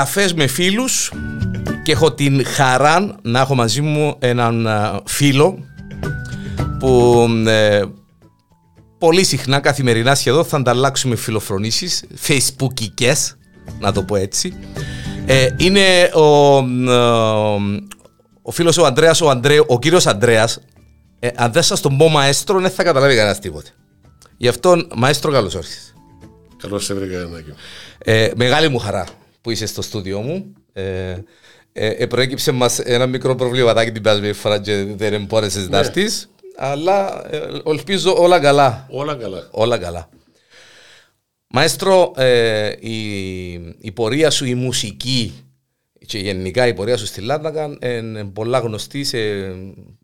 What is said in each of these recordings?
καφές με φίλους και έχω την χαρά να έχω μαζί μου έναν α, φίλο που ε, πολύ συχνά καθημερινά σχεδόν θα ανταλλάξουμε φιλοφρονήσεις facebookικές να το πω έτσι. Ε, είναι ο, ο, ο φίλος ο Ανδρέας ο, Ανδρέ, ο κύριος Ανδρέας. Ε, αν δεν σας τον πω μαέστρο δεν θα καταλάβει κανένας τίποτε. Γι' αυτό μαέστρο καλώς όρθες Καλώς σε βρήκα, Γιαννάκη. ε, μεγάλη μου χαρά που είσαι στο στούντιο μου. Ε, ε, ε, προέκυψε μας ένα μικρό προβληματάκι την περασμένη φορά και δεν μπόρεσες να έρθεις. Αλλά ε, ελπίζω όλα καλά. Όλα καλά. Όλα καλά. Μαέστρο, ε, η, η πορεία σου, η μουσική και γενικά η πορεία σου στη Λάρνακα είναι πολλά γνωστή σε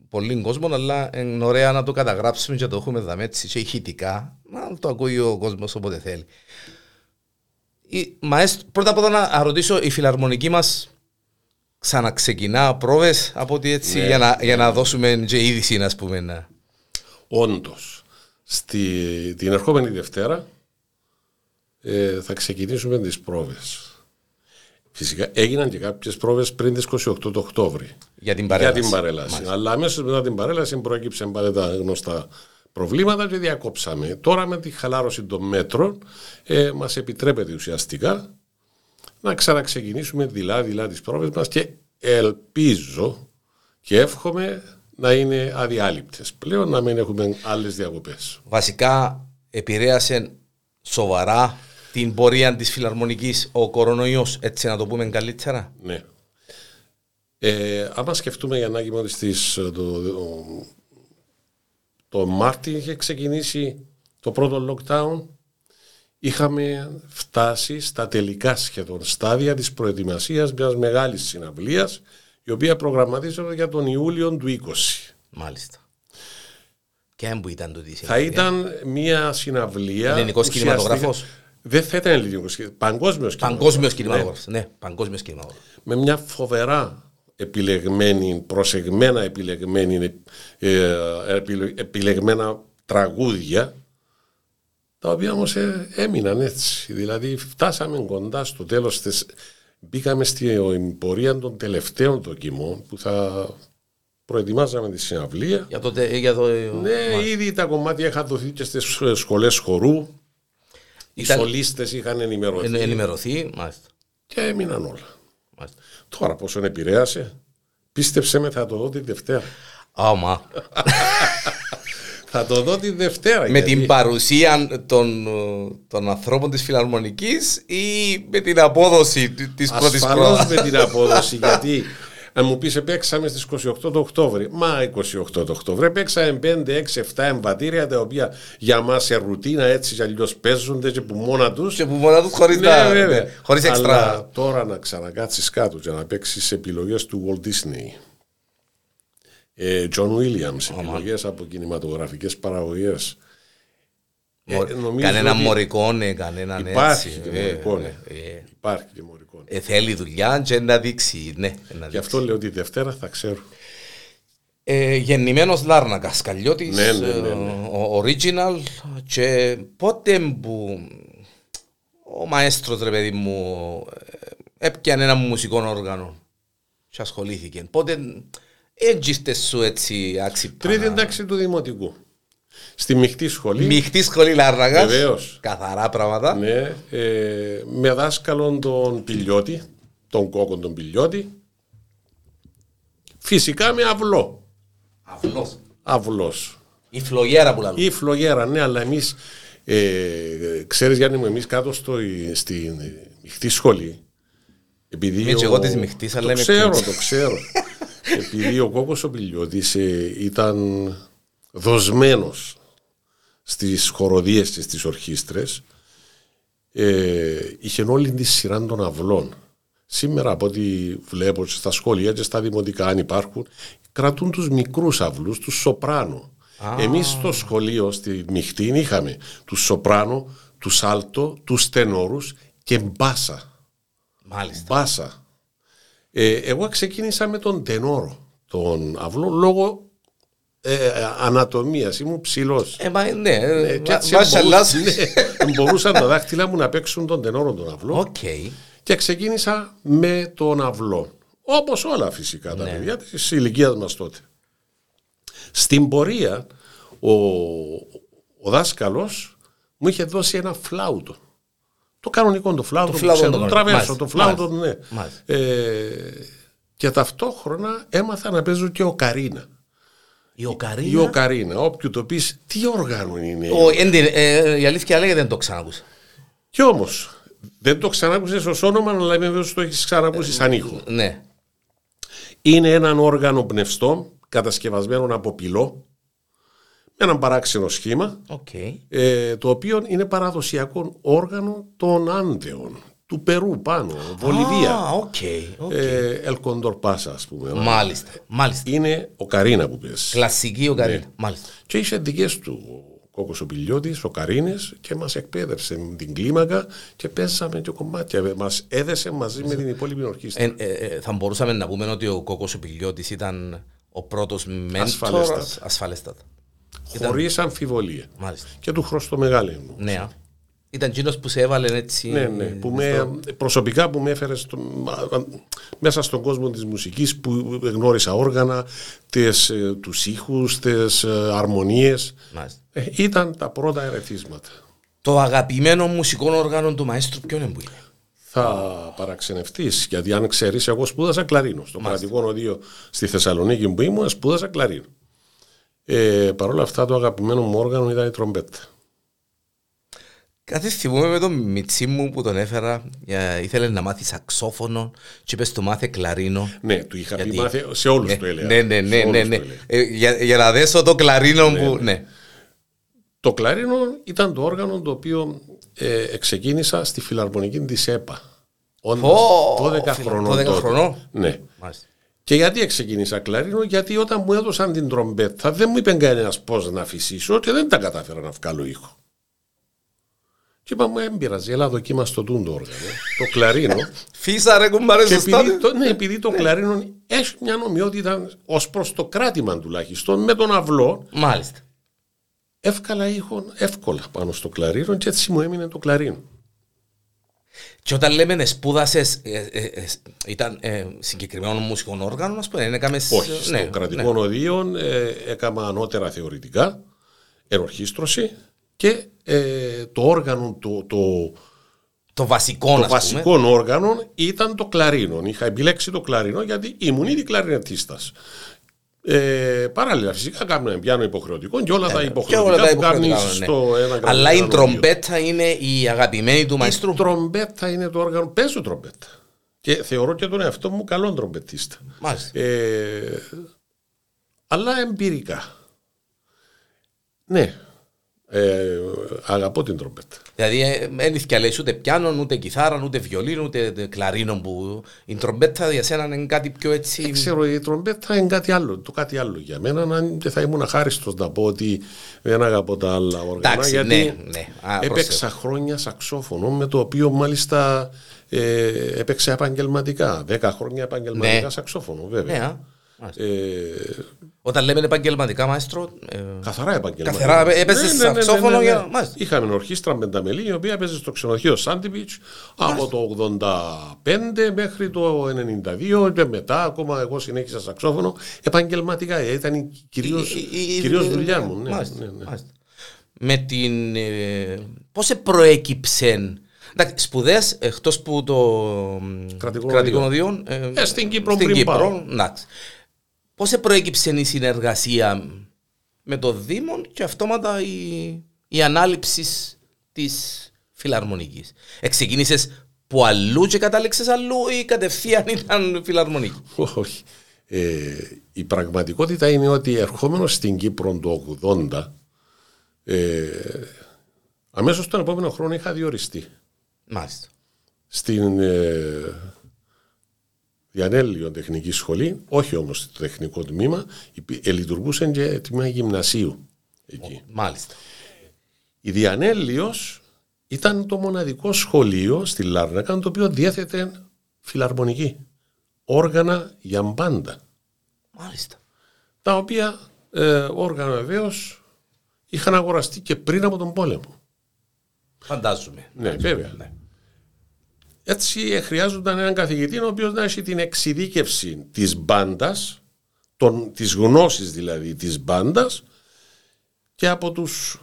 πολλοί κόσμο, αλλά είναι ωραία να το καταγράψουμε και να το έχουμε δάμε έτσι και ηχητικά, να το ακούει ο κόσμος όποτε θέλει. Η, μαέστρο, πρώτα απ' όλα να ρωτήσω, η φιλαρμονική μας ξαναξεκινά πρόβες από ότι έτσι Ναι, για, να, για να δώσουμε και είδηση, ας πούμε. Να. Όντως. Την ερχόμενη Δευτέρα ε, θα ξεκινήσουμε τις πρόβες. Φυσικά έγιναν και κάποιες πρόβες πριν τις 28 του Οκτώβρη. Για την Για παρέλαση. την παρέλαση. Αλλά αμέσως μετά την παρέλαση προέκυψαν πάλι τα γνωστά προβλήματα και διακόψαμε. Τώρα με τη χαλάρωση των μέτρων ε, μας επιτρέπεται ουσιαστικά να ξαναξεκινήσουμε δειλά-δειλά τις πρόβες μας και ελπίζω και εύχομαι να είναι αδιάλειπτες πλέον, να μην έχουμε άλλες διακοπές. βασικά επηρέασε σοβαρά την πορεία της φιλαρμονικής ο κορονοϊός, έτσι να το πούμε καλύτερα. Ναι. Ε, άμα σκεφτούμε για να ότι στις, το, το, το Μάρτι είχε ξεκινήσει το πρώτο lockdown είχαμε φτάσει στα τελικά σχεδόν στάδια της προετοιμασίας μιας μεγάλης συναυλίας η οποία προγραμματίζεται για τον Ιούλιο του 20. Μάλιστα. Και αν που ήταν το τι Θα ήταν μια συναυλία... Ελληνικός ουσιαστικά- κινηματογράφος. Δεν θα ήταν ελληνικός, παγκόσμιος Παγκόσμιος κινηματογράφος. κινηματογράφος. Ναι, παγκόσμιος κινηματογράφος. με μια φοβερά επιλεγμένη, προσεγμένα επιλεγμένη, ε, επιλε- επιλεγμένα τραγούδια τα οποία όμως ε, έμειναν έτσι. Δηλαδή φτάσαμε κοντά στο τέλος της... Μπήκαμε στην πορεία των τελευταίων δοκιμών που θα προετοιμάζαμε τη συναυλία. Για το, τε- για το, Ναι, ήδη τα κομμάτια είχαν δοθεί και στις σχολές χορού. Οι Ήταν- σολίστες είχαν ενημερωθεί εν- ενημερωθεί. Μάλιστα. και έμειναν όλα. Μάλιστα. Τώρα πόσο επηρέασε, πίστεψε με θα το δω τη Δευτέρα. Άμα. Θα το δω τη Δευτέρα. με γιατί την παρουσία των, ε, των ανθρώπων της φιλαρμονικής ή με την απόδοση τη- της πρώτης Ασφαλώς πρόβας. με την απόδοση γιατί αν μου πεις παίξαμε στις 28 του Οκτώβρη. Μα 28 του Οκτώβρη παίξαμε 5, 6, 7 εμβατήρια τα οποία για μας σε ρουτίνα έτσι κι αλλιώς παίζονται και που μόνα τους. Και που μόνο τους χωρίς, Ναι, να, βέβαια. ναι, χωρίς έξτρα. Αλλά τώρα να ξανακάτσεις κάτω και να παίξεις επιλογές του Walt Disney. Ε, John Williams, επιλογές από κινηματογραφικές παραγωγές. Ε, Μο- νομίζω Κανένα ότι μωρικόνε, κανέναν Υπάρχει έτσι. και ε, μωρικόνε. ε, ε. Υπάρχει και μωρικό. Ε, θέλει δουλειά και να δείξει. Ναι, να Γι' δείξει. αυτό λέω ότι Δευτέρα θα ξέρω. Ε, γεννημένος Λάρνακας, Καλλιώτης, Ναι, ναι, ναι, ε, ναι. ο- original και πότε που ο μαέστρος ρε παιδί μου ε, έπιανε ένα μουσικό όργανο και ασχολήθηκε. Πότε έτζιστε σου έτσι άξυπνα. Τρίτη εντάξει του Δημοτικού. Στη μειχτή σχολή. Μιχτή σχολή Λάρνακας. Βεβαίως. Καθαρά πράγματα. Ναι, ε, με δάσκαλον τον Πιλιώτη, τον κόκκον τον Πιλιώτη. Φυσικά με αυλό. Αυλός. Αυλός. Η φλογέρα που λέμε. Ή φλογέρα, ναι, αλλά εμείς. Ε, ξέρεις Γιάννη μου, εμείς κάτω στο, στη μειχτή σχολή επειδή Είμαι και ο- εγώ της μειχτής, αλλά το είμαι ξέρω, πιο- το ξέρω επειδή ο Κόκκος ο Πιλιώτης ε, ήταν δοσμένος στις χοροδίες και στις ορχήστρες ε, είχε όλη τη σειρά των αυλών. Σήμερα από ό,τι βλέπω και στα σχολεία και στα δημοτικά αν υπάρχουν κρατούν τους μικρούς αυλούς, τους σοπράνο. Εμείς στο σχολείο στη μικτή είχαμε. Τους σοπράνο, τους άλτο, τους τενόρους και μπάσα. Μάλιστα. μπάσα. Ε, εγώ ξεκίνησα με τον τενόρο, τον αυλό, λόγω ε, ε, ανατομίας. Ήμουν ψηλός. Ε, μα, ναι, Ε, ε, και μα- έτσι μάσαλα. μπορούσαν, ναι, μπορούσαν τα δάχτυλα μου να παίξουν τον τενόρο τον αυλό. Οκ. Και ξεκίνησα με τον αυλό. Όπως όλα φυσικά τα Ναι. παιδιά της ηλικίας μας τότε. Στην πορεία ο, ο δάσκαλος μου είχε δώσει ένα φλάουτο. Το κανονικό το φλάουτο, Το που φλάουτο ξέρω, το το κανονικό. τραβέσο, το Μάλιστα. φλάουτο, ναι. Μάλιστα. Ε, και ταυτόχρονα έμαθα να παίζω και οκαρίνα. Η Η Οκαρίνα. οκαρίνα, όποιου το πεις, τι όργανο είναι; Ο, έντι, ε, η αλήθεια λέγεται δεν το ξανακούσα. Κι όμως, δεν το ξανάκουσες ως όνομα, αλλά είμαι βέβαιος ότι το έχεις ξανακούσει σαν ήχο. Ναι. Είναι έναν όργανο πνευστό, κατασκευασμένο από πηλό, με έναν παράξενο σχήμα, Οκ. ε, το οποίο είναι παραδοσιακό όργανο των Άνδεων, του Περού πάνω, Βολιβία. Α, οκ. οκ. Ε, El Cóndor Pasa, ας πούμε. Μάλιστα. Μάλιστα. Είναι οκαρίνα που 'πες. Κλασική οκαρίνα. Μάλιστα. Και είχε δικές του ο Κόκος ο Πηλιώτης, οκαρίνες και μας εκπαίδευσε την κλίμακα και παίζαμε και κομμάτια. Μας έδεσε μαζί με την υπόλοιπη ορχήστρα. Ε, ε, ε, θα μπορούσαμε να πούμε ότι ο Κόκος ο Πηλιώτης ήταν ο πρώτος μέντορας. Ασφαλέστατα. Ασφαλέστατα. Χωρίς αμφιβολία. Μάλιστα. Και του Χρωστο Μεγάλη. Ναι. Ήταν εκείνος που σε έβαλε έτσι. Ναι, ναι, που με, προσωπικά που με έφερε στο, α, α, μέσα στον κόσμο της μουσικής που γνώρισα όργανα, τις, ε, τους ήχους, τις ε, αρμονίες. Μάλιστα. Ε, ήταν τα πρώτα ερεθίσματα. Το αγαπημένο μουσικό όργανο του μαέστρου ποιον είναι που είναι; Θα παραξενευτείς, γιατί αν ξέρεις, εγώ σπούδασα κλαρίνο. Στο κρατικό οδείο στη Θεσσαλονίκη που ήμουν, σπούδασα κλαρίνο. Ε, Παρ' όλα αυτά το αγαπημένο μου όργανο ήταν η τρομπέτα. Κάτι θυμούμαι με τον Μιτσί μου που τον έφερα. για- ήθελε να μάθει σαξόφωνο και είπες του μάθε κλαρίνο. Ναι, του είχα πει Γιατί- μάθε, σε όλους ναι, το έλεγα. Ναι, ναι, ναι. Σε ναι, όλους ναι. το έλεγα. Ε, για, για να δέσω το κλαρίνο που. Ναι. Το κλαρίνο ήταν το όργανο το οποίο ε, ξεκίνησα στη φιλαρμονική της ΕΠΑ. Όντας Πω, 12 φιλα- χρονών 12 τότε. χρονών. Ναι. Μάλιστα. Και γιατί ξεκίνησα κλαρίνο, γιατί όταν μου έδωσαν την τρομπέτα δεν μου είπε κανένας πώς να φυσήσω και δεν τα κατάφερα να βγάλω ήχο. Και είπα μου, έμπειραζε, έλα δοκίμασε το τούντο όργανο, το κλαρίνο. Φύσα ρε κουμπάρε και σωστά. επειδή το, ναι, επειδή το κλαρίνο έχει μια ομοιότητα ως προς το κράτημα τουλάχιστον με τον αυλό, Μάλιστα. εύκολα ήχο εύκολα πάνω στο κλαρίνο και έτσι μου έμεινε το κλαρίνο. Και όταν λέμε σπούδασες, ε, ε, ε, ήταν ε, συγκεκριμένο μουσικό όργανο, ας πούμε, δεν έκαμε. Όχι, στο κρατικό οδείο ε, έκανα ανώτερα θεωρητικά, ενορχίστρωση και ε, το όργανο, το, το, Το βασικό, το ας πούμε. βασικό όργανο ήταν το κλαρίνο. Είχα επιλέξει το κλαρίνο γιατί ήμουν ήδη κλαρινετίστας. Ε, παράλληλα, φυσικά κάνουμε πιάνο υποχρεωτικό και όλα τα Και υποχρεωτικά όλα τα που κάνεις υποχρεωτικά. ναι. στο ένα κρατικό Αλλά η οδείο. τρομπέτα είναι η αγαπημένη του Η μαέστρου. τρομπέτα είναι το όργανο. Παίζω τρομπέτα. Και θεωρώ και τον εαυτό μου καλό τρομπετίστα. Μάλιστα. Ε, αλλά εμπειρικά. Ναι. Ε, αγαπώ την τρομπέτα. Δηλαδή, ε, δεν ήθελε λέει ούτε πιάνο, ούτε κιθάρα, ούτε βιολίνο, ούτε τε- κλαρίνο που. Η τρομπέτα για σένα είναι κάτι πιο έτσι. Δεν ξέρω, η τρομπέτα είναι κάτι άλλο. Το κάτι άλλο για μένα. Αν και θα ήμουν αχάριστος να πω ότι δεν αγαπώ τα άλλα όργανα. Εντάξει, γιατί ναι, ναι. Α, έπαιξα χρόνια σαξόφωνο με το οποίο μάλιστα ε, έπαιξα επαγγελματικά. Δέκα χρόνια επαγγελματικά Ναι. σαξόφωνο, βέβαια. Ναι, α. Μάλιστα. Ε, Όταν λέμε επαγγελματικά μαέστρο. ε, Καθαρά επαγγελματικά. Καθαρά έπαιζες σαξόφωνο για- μάλιστα. Είχαμε ορχήστρα πενταμελή η οποία έπαιζε στο ξενοδοχείο Σάντιβιτς από το 85 μέχρι το 92 και μετά ακόμα εγώ συνέχισα σαξόφωνο επαγγελματικά. Ε, Ήταν κυρίως, η- η- η- κυρίως δουλειά μου. Ναι, Μάλιστα, ναι, ναι. μάλιστα. Με την. Ε, Πώς προέκυψε. Εντάξει, σπουδέ εκτός που το Κρατικό κρατικό οδείο. οδείο. Ε, Ε, στην Κύπρο στην πριν πάω. Κύπρο. Εντάξει. Πώς προέκυψε η συνεργασία με το Δήμο και αυτόματα η, η ανάληψης της φιλαρμονικής; Εξεκίνησες που αλλού και κατάληξες αλλού ή κατευθείαν ήταν φιλαρμονική; Όχι. Ε, η πραγματικότητα είναι ότι ερχόμενος στην Κύπρο το 80 ε, αμέσως τον επόμενο χρόνο είχα διοριστεί. Μάλιστα. στην ε, Διανέλιο Τεχνική Σχολή, όχι όμως στο τεχνικό τμήμα, υπή- ε, λειτουργούσε και τμήμα γυμνασίου εκεί. Μάλιστα. Η Διανέλιος ήταν το μοναδικό σχολείο στη Λάρνακα το οποίο διέθετε φιλαρμονική, όργανα για μπάντα, Μάλιστα. τα οποία ε, όργανα βεβαίως είχαν αγοραστεί και πριν από τον πόλεμο. Φαντάζομαι. Ναι, βέβαια. Ναι. Έτσι χρειάζονταν έναν καθηγητή ο οποίος να έχει την εξειδίκευση της μπάντας, της γνώσης δηλαδή της μπάντας και από τους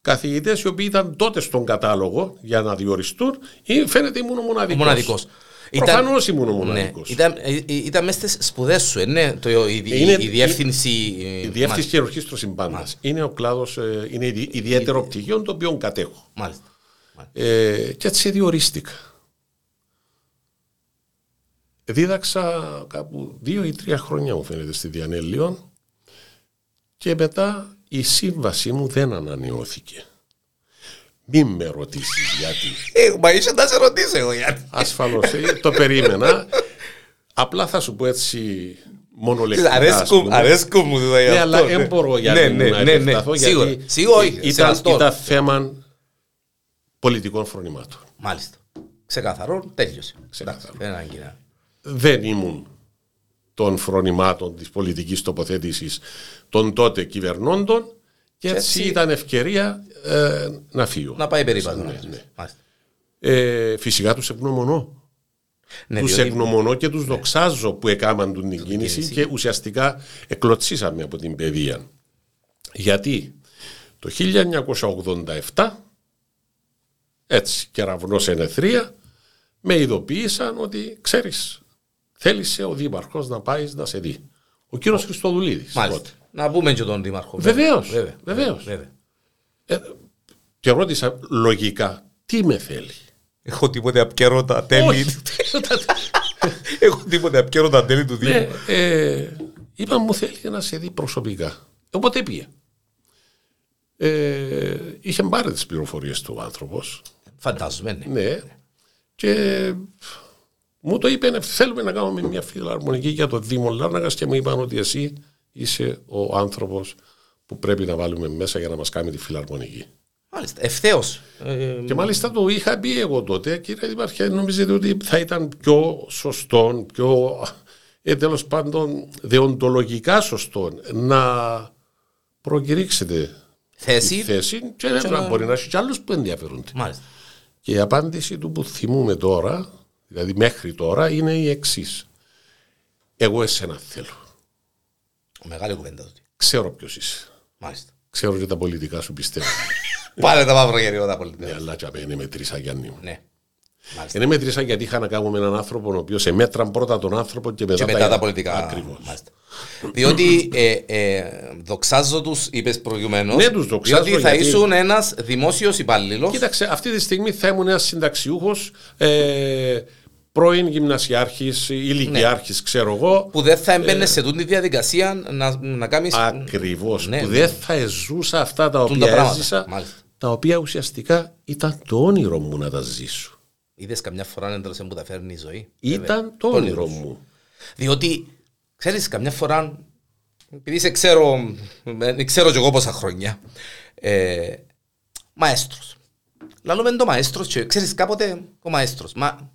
καθηγητές οι οποίοι ήταν τότε στον κατάλογο για να διοριστούν ή φαίνεται ήμουν ο μοναδικός. μοναδικός. Προφανώς ήμουν ο μοναδικός. Ναι, ήταν, ε, ήταν μέσα στις σπουδές σου, ε, ναι, το, η, είναι, η, διεύθυνση. Η διεύθυνση και ορχήστρωση μπάντα. Είναι ο κλάδος, ε, είναι ιδιαίτερο πτυχίο το οποίο κατέχω. Μάλιστα. Ε, και έτσι διορίστηκα. Δίδαξα κάπου δύο ή τρία χρόνια μου φαίνεται στη Διανέλειον και μετά η σύμβασή μου δεν ανανεώθηκε. Μην με ρωτήσεις γιατί. Ε, μα είσαι να σε ρωτήσω εγώ γιατί. Ασφαλώς. Ε, το περίμενα. Απλά θα σου πω έτσι μονολεκτικά. Αρέσκω μου δηλαδή. Ναι, αλλά δεν μπορώ γιατί ναι, ναι, να ναι, ναι. Σίγουρα. Σίγουρα. Ήταν, ήταν θέμα πολιτικών φρονημάτων. Μάλιστα. Ξεκαθαρό, τέλειωσε. Ξεκαθαρό. Δεν ήμουν των φρονημάτων της πολιτικής τοποθέτησης των τότε κυβερνώντων και έτσι, ήταν ευκαιρία ε, να φύγω. Να πάει περίπου. Ναι, ναι. Ε, φυσικά τους ευγνωμονώ. Ναι, τους διότι... και τους ναι. δοξάζω που έκαναν την κίνηση και ουσιαστικά εκλωτσίσαμε από την παιδεία. Γιατί το 1987 έτσι κεραυνός ενεθρία με ειδοποίησαν ότι ξέρεις θέλησε ο Δήμαρχος να πάει να σε δει. Ο κύριος Χριστοδουλίδης τότε. Να πούμε και τον Δήμαρχο. Βεβαίως. Βεβαίως. Ε, και ρώτησα λογικά, τι με θέλει; Έχω τίποτε απκαιρώτα τέλη. Έχω τίποτε απκαιρώτα τέλη του Δήμου. Ναι, ε, είπα μου θέλει να σε δει προσωπικά. Οπότε πήγε. Ε, είχε πάρει τις πληροφορίες του άνθρωπος. Φαντάζομαι, ναι. ναι. Και μου το είπε, θέλουμε να κάνουμε μια φιλαρμονική για το Δήμο Λάρνακας και μου είπαν ότι εσύ είσαι ο άνθρωπος που πρέπει να βάλουμε μέσα για να μας κάνει τη φιλαρμονική. Μάλιστα, ευθέως. Και μάλιστα το είχα πει εγώ τότε, κύριε Δημαρχέ, νομίζετε ότι θα ήταν πιο σωστό, πιο ε, τέλος πάντων δεοντολογικά σωστό να προκηρύξετε θέση, θέση και, και να μπορεί να έχει κι άλλους που ενδιαφέρονται. Μάλιστα. Και η απάντηση του που θυμούμε τώρα, δηλαδή μέχρι τώρα, είναι η εξής. Εγώ εσένα θέλω. Μεγάλη κουβέντα τότε. Ξέρω ποιος είσαι. Μάλιστα. Ξέρω και τα πολιτικά σου πιστεύω. Πάλε τα μαύρα γερίο τα πολιτικά. Ναι, αλλά και είναι μετρήσα Γιάννη μου. Ναι. Μάλιστα. Είναι μετρήσα γιατί είχα να κάνω με έναν άνθρωπο ο οποίος σε μέτραν πρώτα τον άνθρωπο και μετά, και μετά τα, τα πολιτικά. Ακριβώς. Διότι ε, ε, δοξάζω τους, είπες προηγουμένως. Ναι, τους δοξάζω. Διότι θα γιατί... ήσουν ένας δημόσιος υπάλληλος. Κοίταξε, αυτή τη στιγμή θα ήμουν ένας συνταξιούχος. Ε, πρώην γυμνασιάρχης, ηλικιάρχης, ναι. ξέρω εγώ. Που δεν θα έμπαινε ε, σε τούτη διαδικασία να, να κάνει. Ακριβώς. Ναι, που ναι. δεν θα εζούσα αυτά τα οποία τα έζησα. Τα οποία ουσιαστικά ήταν το όνειρο μου να τα ζήσω. Είδες καμιά φορά έντρωσε που τα φέρνει η ζωή; Ήταν το όνειρο μου. Διότι, ξέρεις, καμιά φορά. Επειδή σε ξέρω, ξέρω κι εγώ πόσα χρόνια. Ε, μαέστρος. Λαλούμε το μαέστρος, ξέρεις κάποτε ο μαέστρος. Μα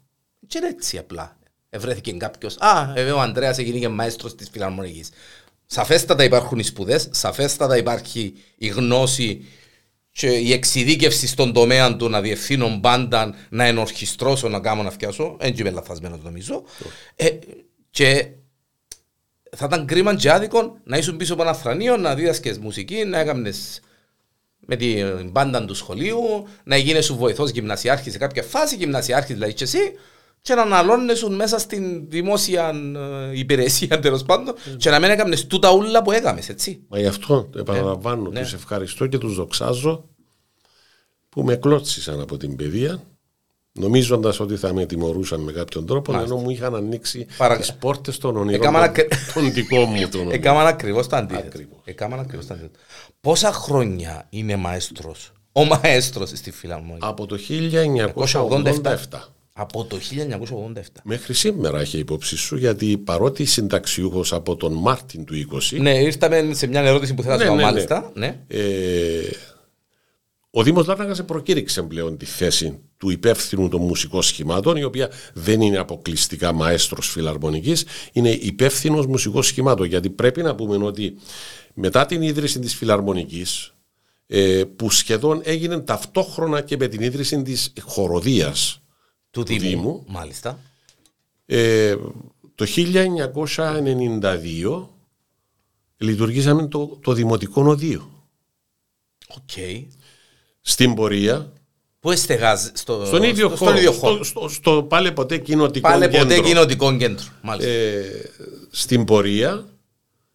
και είναι έτσι απλά. Ευρέθηκε κάποιος. Α, βέβαια ο Αντρέα έγινε και μαέστρος της φιλαρμονικής. Σαφέστατα υπάρχουν οι σπουδές, σαφέστατα υπάρχει η γνώση και η εξειδίκευση στον τομέα του να διευθύνω μπάντα, να ενορχιστρώσω, να κάνω να φτιάσω. Δεν είμαι λαθασμένος νομίζω. Ε, και θα ήταν κρίμα και άδικο να ήσουν πίσω από ένα θρανείο, να δίδασκες μουσική, να έκανε με την μπάντα του σχολείου, να γίνει σου βοηθός γυμνασιάρχης σε κάποια φάση, γυμνασιάρχης δηλαδή και εσύ, και να αναλώνεσουν μέσα στην δημόσια ε, υπηρεσία τέλος πάντων mm. και να μην έκαμε τούτα ούλα που έκαμες, έτσι. Μα γι' αυτό επαναλαμβάνω, ναι. τους ευχαριστώ και τους δοξάζω που με κλώτσισαν από την παιδεία νομίζοντας ότι θα με τιμωρούσαν με κάποιον τρόπο, Μάλιστα. ενώ μου είχαν ανοίξει Παρα... τι πόρτες των ονειρών των, ακ... των δικών μου. Έκαναν ακριβώς τα αντίθετα. Πόσα χρόνια είναι μαέστρος, ο μαέστρος στη Φιλαρμόνια. Από το 1987. Από το 1987. Μέχρι σήμερα έχει υπόψη σου, γιατί παρότι συνταξιούχος από τον Μάρτιν του 20. Ναι, ήρθαμε σε μια ερώτηση που θέλω να ναι, ναι, μάλιστα. Ναι. Ε, ο Δήμος Λάρνακας προκήρυξε πλέον τη θέση του υπεύθυνου των μουσικών σχημάτων, η οποία δεν είναι αποκλειστικά μαέστρος φιλαρμονικής, είναι υπεύθυνος μουσικών σχημάτων. Γιατί πρέπει να πούμε ότι μετά την ίδρυση της φιλαρμονικής, ε, που σχεδόν έγινε ταυτόχρονα και με την ίδρυση της χοροδίας του, Δήμου. Δήμου. Μάλιστα. Ε, το 1992 λειτουργήσαμε το, το Δημοτικό Ωδείο. Οκ. Στην πορεία, Πού εστεγάζει στο, στον ίδιο στο, χώρο, στον ίδιο χώρο. στο, στο, στο πάλαι ποτέ κοινοτικό Πάλαι κέντρο. ποτέ κοινοτικό κέντρο. Μάλιστα. Ε, στην πορεία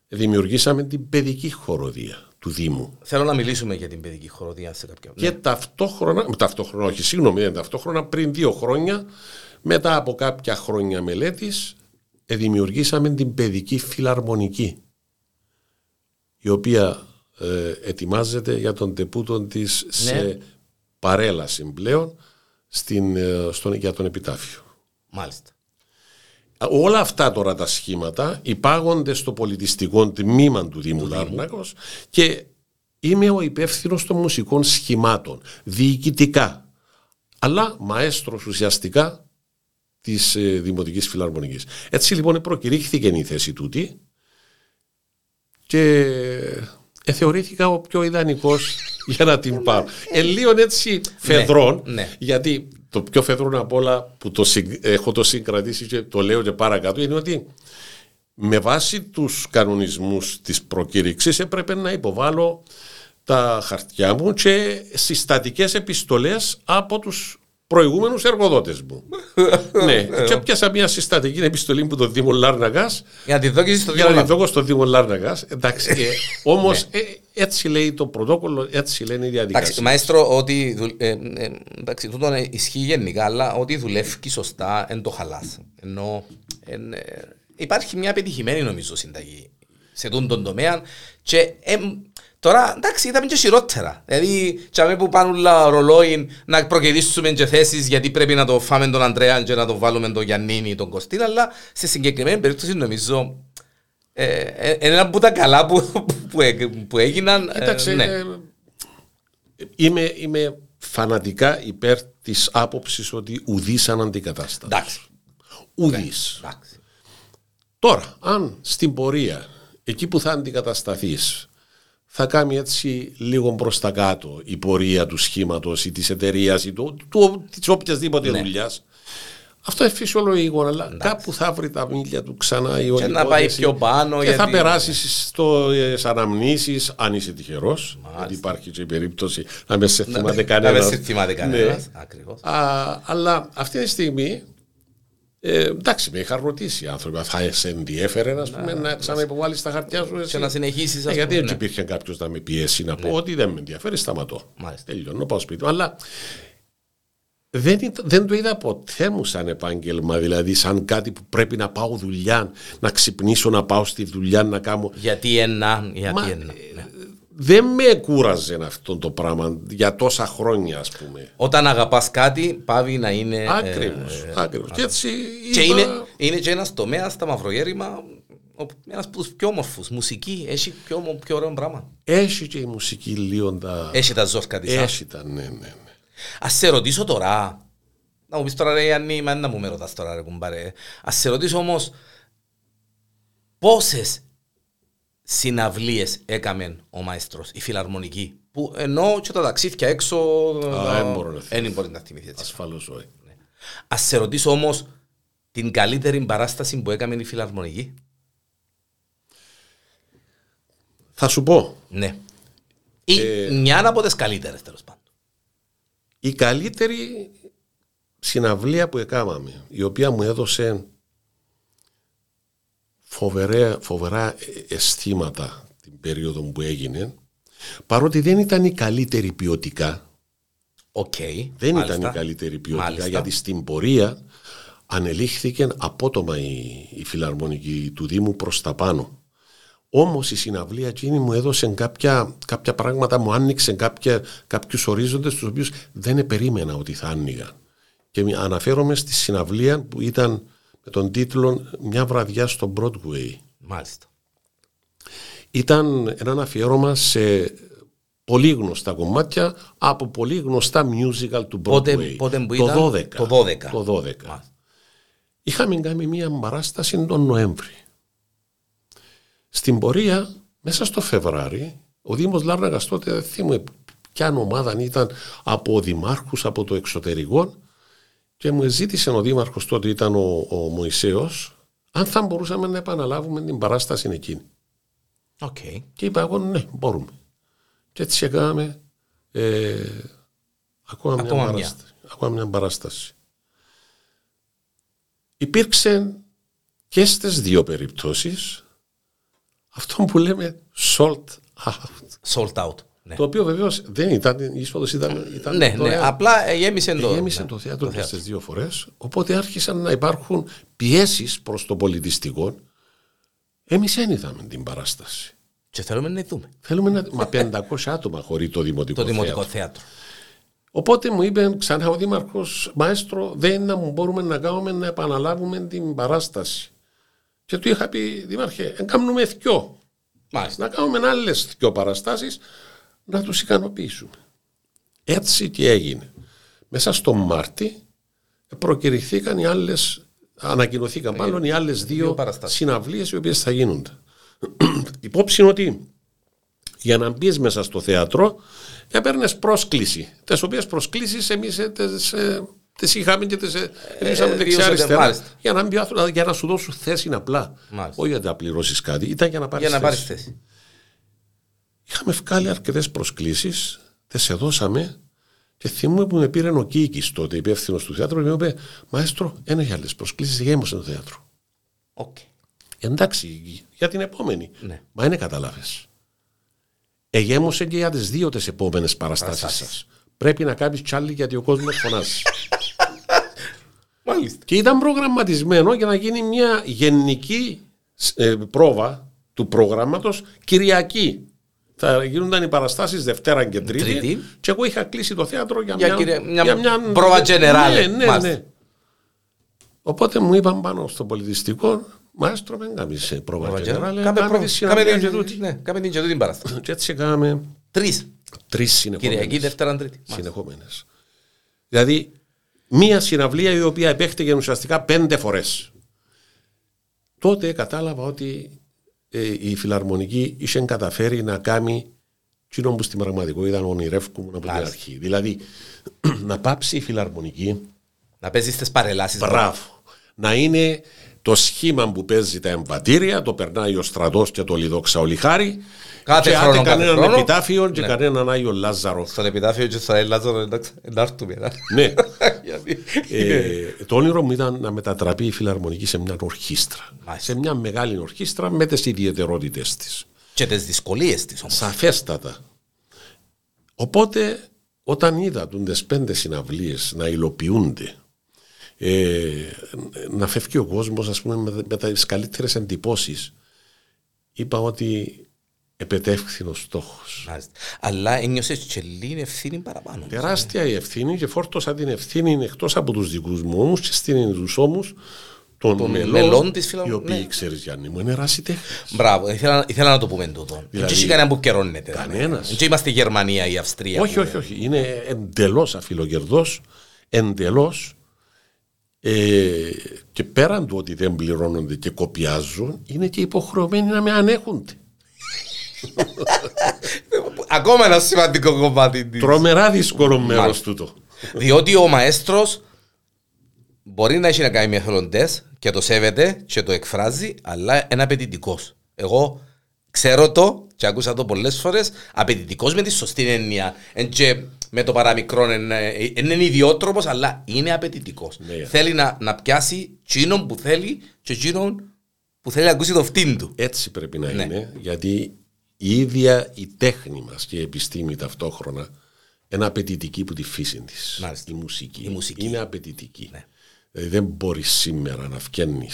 δημιουργήσαμε την παιδική χορωδία του Δήμου. Θέλω να μιλήσουμε για την παιδική χορωδία σε κάποια Και ταυτόχρονα, ταυτόχρονα, όχι, συγγνώμη, δεν ταυτόχρονα, πριν δύο χρόνια, μετά από κάποια χρόνια μελέτης, ε, δημιουργήσαμε την παιδική φιλαρμονική, η οποία ε, ετοιμάζεται για τον τεπούτο της σε παρέλαση πλέον στην, ε, στον, για τον επιτάφιο. Μάλιστα. Όλα αυτά τώρα τα σχήματα υπάγονται στο πολιτιστικό τμήμα του Δήμου Λάρνακος και είμαι ο υπεύθυνος των μουσικών σχημάτων, διοικητικά, αλλά μαέστρος ουσιαστικά της ε, Δημοτικής Φιλαρμονικής. Έτσι λοιπόν προκηρύχθηκε η θέση τούτη και ε, θεωρήθηκα ο πιο ιδανικός για να την πάρω. Ε, λίγο έτσι φεδρών, ναι. γιατί το πιο φεδρόν απ' όλα που το συγκ- έχω το συγκρατήσει και το λέω και παρακάτω είναι ότι με βάση τους κανονισμούς της προκήρυξης έπρεπε να υποβάλω τα χαρτιά μου και συστατικές επιστολές από τους προηγούμενους εργοδότες μου. ναι, και πιάσα μια συστατική επιστολή που το Δήμο Λάρναγας Για να τη δόκιση στο για να Δήμο την δω στο Δήμο Λάρναγας. Εντάξει, ε, όμως ε, έτσι λέει το πρωτόκολλο, έτσι λένε οι Εντάξει, διαδικασίες. μαέστρο, ότι δου, ε, ε, εντάξει, τούτο ισχύει γενικά, αλλά ότι δουλεύει σωστά εν το χαλάς. Ενώ εν, ε, υπάρχει μια πετυχημένη νομίζω συνταγή σε τούτον τον τομέα και ε, τώρα εντάξει είδαμε και χειρότερα. Δηλαδή τσάμε που πάνε όλα ρολόι να προκυρήσουμε και θέσεις γιατί πρέπει να το φάμε τον Αντρέα και να το βάλουμε τον Γιαννίνη τον Κωστίν αλλά σε συγκεκριμένη περίπτωση νομίζω ε, ε, είναι ένα από τα καλά που, που, έ- που έγιναν. ε, Κοίταξε, ναι. ε, είμαι, είμαι φανατικά υπέρ της άποψης ότι ουδής αναντικατάσταση. Εντάξει. Ουδής. Εντάξει. Τώρα, αν στην πορεία, εκεί που θα αντικατασταθείς, θα κάνει έτσι λίγο προς τα κάτω η πορεία του σχήματος ή της εταιρείας ή του, του, της οποιασδήποτε Ναι. δουλειάς, αυτό είναι φυσιολογικό, αλλά κάπου θα βρει τα μίλια του ξανά η όλη να πάει υπόθεση πιο πάνω, Και θα γιατί- περάσεις στο ε, αναμνήσεις, αν είσαι τυχερός, γιατί υπάρχει και η περίπτωση να με σε θυμάται Να με κανένας. σε θυμάται Ναι. κανένας. Ακριβώς. Α, αλλά αυτή τη στιγμή ε, εντάξει, με είχαν ρωτήσει οι άνθρωποι, θα σε ενδιέφερε ας πούμε, να ξαναυποβάλει τα χαρτιά σου. Εσύ; Και να συνεχίσεις, Ε, ας γιατί πούμε, έτσι ναι. υπήρχε κάποιος να με πιέσει να πω ότι δεν με ενδιαφέρει, σταματώ. Μάλιστα. Τελειώνω, πάω σπίτι μου. Αλλά δεν, ήταν- δεν το είδα ποτέ μου σαν επάγγελμα, δηλαδή σαν κάτι που πρέπει να πάω δουλειά, να ξυπνήσω, να πάω στη δουλειά, να κάνω. Γιατί ένα, γιατί Μα, ένα. ναι. Δεν με κούραζε αυτό το πράγμα για τόσα χρόνια, ας πούμε. Όταν αγαπάς κάτι, πάβει να είναι... ε, Ακριβώς, ακριβώς. Και έτσι Και είπα- είναι, είναι και ένας τομέας στα μαυρογέρημα, ο- ένας από τους πιο όμορφους. Μουσική, έχει πιο, όμο- πιο ωραίο πράγμα. Έχει και η μουσική λίγο τα... Έχει τα ζόρκα της. α. Έχει τα, ναι, ναι, ναι. Ας σε ρωτήσω τώρα, να μου πεις τώρα ρε Γιάννη, μα να μου με ρωτάς τώρα ρε κουμπάρε. Ας σε ρωτήσω όμως, πόσες συναυλίες έκαμε ο μαέστρος, η φιλαρμονική, που ενώ και τα ταξίδια έξω, Α, δεν μπορώ να θυμηθώ. δεν μπορεί να θυμηθείς έτσι. Ασφαλώς όχι. Ας σε ρωτήσω όμως, την καλύτερη παράσταση που έκαμε η φιλαρμονική. Θα σου πω, Ναι. Ή Ε, μια από τις καλύτερες τέλος πάντων. η καλύτερη συναυλία που έκαναμε, η οποία μου έδωσε φοβερά, φοβερά αισθήματα την περίοδο που έγινε, παρότι δεν ήταν η καλύτερη ποιοτικά, Οκ. δεν μάλιστα. ήταν η καλύτερη ποιοτικά, Μάλιστα. γιατί στην πορεία ανελίχθηκε απότομα η, η φιλαρμονική του Δήμου προς τα πάνω. Όμως η συναυλία εκείνη μου έδωσε κάποια, κάποια πράγματα, μου άνοιξε κάποια, κάποιους ορίζοντες τους οποίους δεν περίμενα ότι θα άνοιγαν. Και μη- αναφέρομαι στη συναυλία που ήταν με τον τίτλο «Μια βραδιά στο Broadway». Μάλιστα. Ήταν ένα αφιέρωμα σε πολύ γνωστά κομμάτια από πολύ γνωστά musical του Broadway. Πότε- πότε που το ήταν; 12. Το 12. Το 12. Μάλιστα. Είχαμε κάνει μία παράσταση τον Νοέμβρη. Στην πορεία, μέσα στο Φεβράρι, ο Δήμος Λάρναγας τότε, δεν θυμούμαι ποια ομάδα ήταν από δημάρχους από το εξωτερικό, και μου ζήτησε ο Δήμαρχος τότε ήταν ο, ο Μωυσέος αν θα μπορούσαμε να επαναλάβουμε την παράσταση εκείνη. Οκ. Και είπα εγώ ναι μπορούμε. Και έτσι εκάναμε ε, ακόμα, μια Ακόμα μια. παράσταση. ακόμα μια παράσταση. Υπήρξε και στις δύο περιπτώσεις αυτό που λέμε sold out. Sold out. Ναι, Το οποίο βεβαίως δεν ήταν, η είσοδος ήταν, ήταν ναι, ναι. δωρεάν. απλά ε, γέμισε το. Γέμισε ναι. το θέατρο και στις δύο φορές, οπότε άρχισαν να υπάρχουν πιέσεις προς το πολιτιστικό. Εμείς δεν είδαμε την παράσταση. Και θέλουμε να δούμε Θέλουμε να... Μα 500 άτομα χωρί το δημοτικό, το δημοτικό θέατρο. θέατρο. Οπότε μου είπε ξανά ο Δήμαρχος, Μαέστρο, δεν είναι να μου μπορούμε να κάνουμε να επαναλάβουμε την παράσταση. Και του είχα πει, Δήμαρχε, να κάνουμε δυο. Μάλιστα. Να κάνουμε άλλες δυο παραστάσεις να τους ικανοποιήσουμε. Έτσι και έγινε. Μέσα στο Μάρτι προκηρυχθήκαν οι άλλες, ανακοινωθήκαν μάλλον οι άλλες δύο, παραστάσεις. συναυλίες οι οποίες θα γίνονται. Υπόψη είναι ότι για να μπεις μέσα στο θέατρο έπαιρνες πρόσκληση. Τις οποίες προσκλήσεις εμείς τις είχαμε και τις ρίξαμε ε, δεξιά διούσατε, αριστερά. μάλιστα. Για να, μπει, ο άνθρωπος- για να σου δώσουν θέση απλά. Μάλιστα. Όχι για να πληρώσεις κάτι. Ήταν για να πάρεις Για να πάρεις θέση. Είχαμε βγάλει αρκετές προσκλήσεις, τις εδώσαμε και θυμούμαι που με πήρε ο Κίκης τότε, υπεύθυνος του θέατρου, και μου είπε: Μαέστρο, εν έχει άλλες προσκλήσεις, γέμωσε το θέατρο. Οκ. Εντάξει, για την επόμενη. Ναι. Μα είναι κατάλαβε. Εγέμωσε και για τις δύο τις επόμενες παραστάσεις Παραστάσεις. σας. Πρέπει να κάνεις τζι άλλη γιατί ο κόσμος φωνάζει. Μάλιστα. και ήταν προγραμματισμένο για να γίνει μια γενική ε, πρόβα του προγράμματος Κυριακή. Θα γίνονταν οι παραστάσεις Δευτέρα και Τρίτη, Τρίτη. και εγώ είχα κλείσει το θέατρο για, Για μια, κυρια- μια πρόβα generale, Ναι, ναι, μάλιστα. ναι. Οπότε μου είπαν πάνω στο πολιτιστικό, Μάστρο, δεν κάνεις ε, πρόβα generale, Κάμε κάμε προ- τη κάμε συναυλία την- και τούτη. ναι, κάμε την και τούτη παράσταση. Και έτσι κάναμε Τρεις. τρεις συνεχόμενες. Κυριακή, Δευτέρα, Τρίτη. Μάλιστα. συνεχόμενες. Δηλαδή, μία συναυλία η οποία επέχτηκε ουσιαστικά πέντε φορές. Τότε κατάλαβα ότι ε, η φιλαρμονική είχε καταφέρει να κάνει εκείνο που στην πραγματικότητα ονειρεύκομαι από την Μάλιστα. αρχή. Δηλαδή, να πάψει η φιλαρμονική, Να παίζει στις παρελάσεις. μπράβο, να είναι το σχήμα που παίζει τα εμβατήρια, το περνάει ο στρατός και το λιδόξα ο Λιχάρη, Κάθε και χρόνο, άντε κάθε κανέναν χρόνο. επιτάφιο και Ναι. κανέναν Άγιο Λάζαρο. Στον επιτάφιο του Ισραήλ Λάζαρο, εντάξει, να έρθουμε. να. ναι. Γιατί- Ε, το όνειρο μου ήταν να μετατραπεί η φιλαρμονική σε μια ορχήστρα. Μάλιστα. Σε μια μεγάλη ορχήστρα με τις ιδιαιτερότητε της. Και τις δυσκολίες της όμως. Σαφέστατα. Οπότε, όταν είδα τις πέντε συναυλίες να υλοποιούνται, ε, να φεύγει ο κόσμος, ας πούμε, με, με τις καλύτερες εντυπώσεις, είπα ότι επετεύχθη ο στόχο. Αλλά ένιωσες και λίγη ευθύνη παραπάνω. Τεράστια η ευθύνη και φόρτωσα την ευθύνη εκτός από τους δικούς μου ώμου και στην του ώμου των, Των μελών, μελών της οι φιλαρμο- οποίοι, ναι. ξέρεις Γιάννη μου, είναι ράσιτεχνε. Μπράβο, ήθελα, ήθελα να το πούμε τούτο. Δηλαδή, Δηλαδή, και κανένα που καιρώνεται. κανένας. Δεν είμαστε η Γερμανία ή η Αυστρία. όχι, που- όχι, όχι. Είναι εντελώς αφιλοκερδό, εντελώς. Ε, και πέραν του ότι δεν πληρώνονται και κοπιάζουν, είναι και υποχρεωμένοι να με ανέχονται. Ακόμα ένα σημαντικό κομμάτι της. Τρομερά δύσκολο μέρος Μάλιστα. τούτο. Διότι ο μαέστρος μπορεί να έχει να κάνει με εθελοντές και το σέβεται και το εκφράζει, αλλά είναι απαιτητικός. Εγώ ξέρω το και άκουσα το πολλές φορές. Απαιτητικός με τη σωστή έννοια. Εν και με το παραμικρό είναι, είναι ιδιότροπος, αλλά είναι απαιτητικός. Ναι. Θέλει να, να πιάσει τσίνον που θέλει και τσίνον που θέλει να ακούσει το φτύν του. Έτσι πρέπει να Ναι. είναι, γιατί η ίδια η τέχνη μας και η επιστήμη ταυτόχρονα είναι απαιτητική που τη φύση της. Μάλιστα. Η μουσική. Η μουσική. Είναι απαιτητική. Ναι. Δηλαδή δεν μπορείς σήμερα να βγαίνει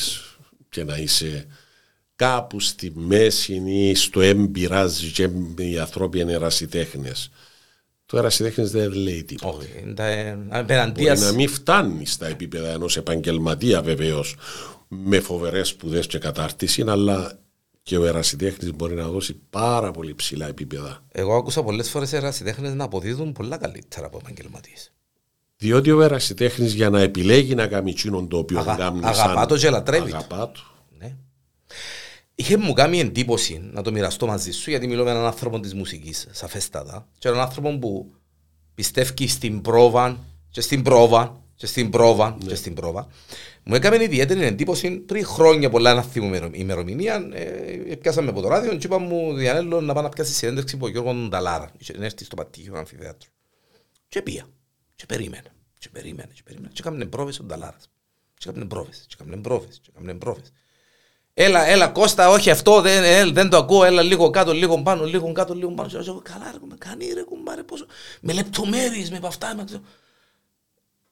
και να είσαι κάπου στη μέση ή στο εμπειράζει και οι ανθρώποι είναι ερασιτέχνες. Το ερασιτέχνες δεν λέει τίποτα. Όχι, είναι τα- ε, Μπορεί απέναντίας- να μην φτάνει στα επίπεδα ενός επαγγελματία βεβαίως με φοβερές σπουδές και κατάρτιση, αλλά και ο ερασιτέχνης μπορεί να δώσει πάρα πολύ ψηλά επίπεδα. Εγώ άκουσα πολλές φορές ερασιτέχνες να αποδίδουν πολλά καλύτερα από επαγγελματίες. Διότι ο ερασιτέχνης για να επιλέγει να κάνει εκείνον το οποίο Αγα- κάνει αγαπά το και λατρεύει το. Αγαπά το. Ναι. Είχε μου κάνει εντύπωση να το μοιραστώ μαζί σου γιατί μιλώ με έναν άνθρωπο της μουσικής, σαφέστατα. Και έναν άνθρωπο που πιστεύει στην πρόβα και στην πρόβα και στην πρόβα, και στην πρόβα. Μου έκανε ιδιαίτερη εντύπωση πριν χρόνια πολλά να θυμούμε ημερομηνία. Ε, πιάσαμε από το ράδιο και είπα μου Διανέλο να πάω να πιάσει συνέντευξη από Γιώργο Νταλάρα. Είχε έρθει στο πατήχιο αμφιθέατρο. Και πήγα. Και περίμενε. Και περίμενε. Και περίμενε. Και έκαμε πρόβες ο Νταλάρας. Και έκαμε πρόβες. Και έκαμε πρόβες. Και έκαμε πρόβες. Έλα, έλα, Κώστα, όχι αυτό, δεν, ε, δεν το ακούω. Έλα λίγο κάτω, λίγο πάνω, λίγο κάτω, λίγο πάνω. Και λέω, καλά, ρε, με κάνει ρε, κουμπάρε, πόσο. Με λεπτομέρειες, με αυτά. Με...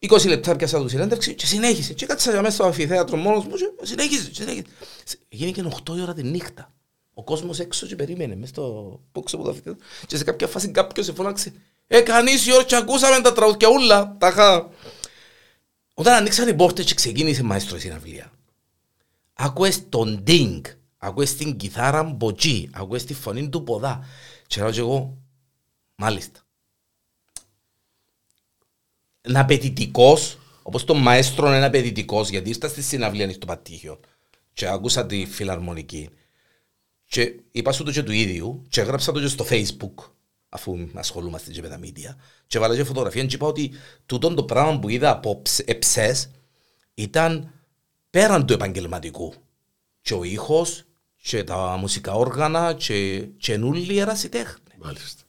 20 λεπτά πιάσα του συνέντευξη και συνέχισε. Και κάτσα μέσα στο αμφιθέατρο μόνος μου και συνέχισε. συνέχισε. Γίνηκε 8 η ώρα τη νύχτα. Ο κόσμος έξω και περίμενε μέσα στο πόξο από το αμφιθέατρο. Και σε κάποια φάση κάποιος σε φώναξε. Ε, κανείς η ώρα και ακούσαμε τα τραγουδιά ούλα. Τα χα. Όταν ανοίξαν οι πόρτες και ξεκίνησε μαέστρο η συναυλία. Άκουες τον ντίνγκ, άκουες την κιθάρα μποτζί, άκουες τη φωνή του ποδά. Και λέω και εγώ, μάλιστα. Είναι απαιτητικός, όπως το μαέστρο είναι απαιτητικός, γιατί ήρθα στη συναυλία στο Πατήχιο και άκουσα τη φιλαρμονική και είπα σου το και του ίδιου και έγραψα το και στο facebook αφού ασχολούμαστε και με τα μίδια και βάλα και φωτογραφία και είπα ότι τούτο το πράγμα που είδα από εψές ήταν πέραν του επαγγελματικού. Και ο ήχος και τα μουσικά όργανα και, και νουλοι ερασιτέχνη. Μάλιστα.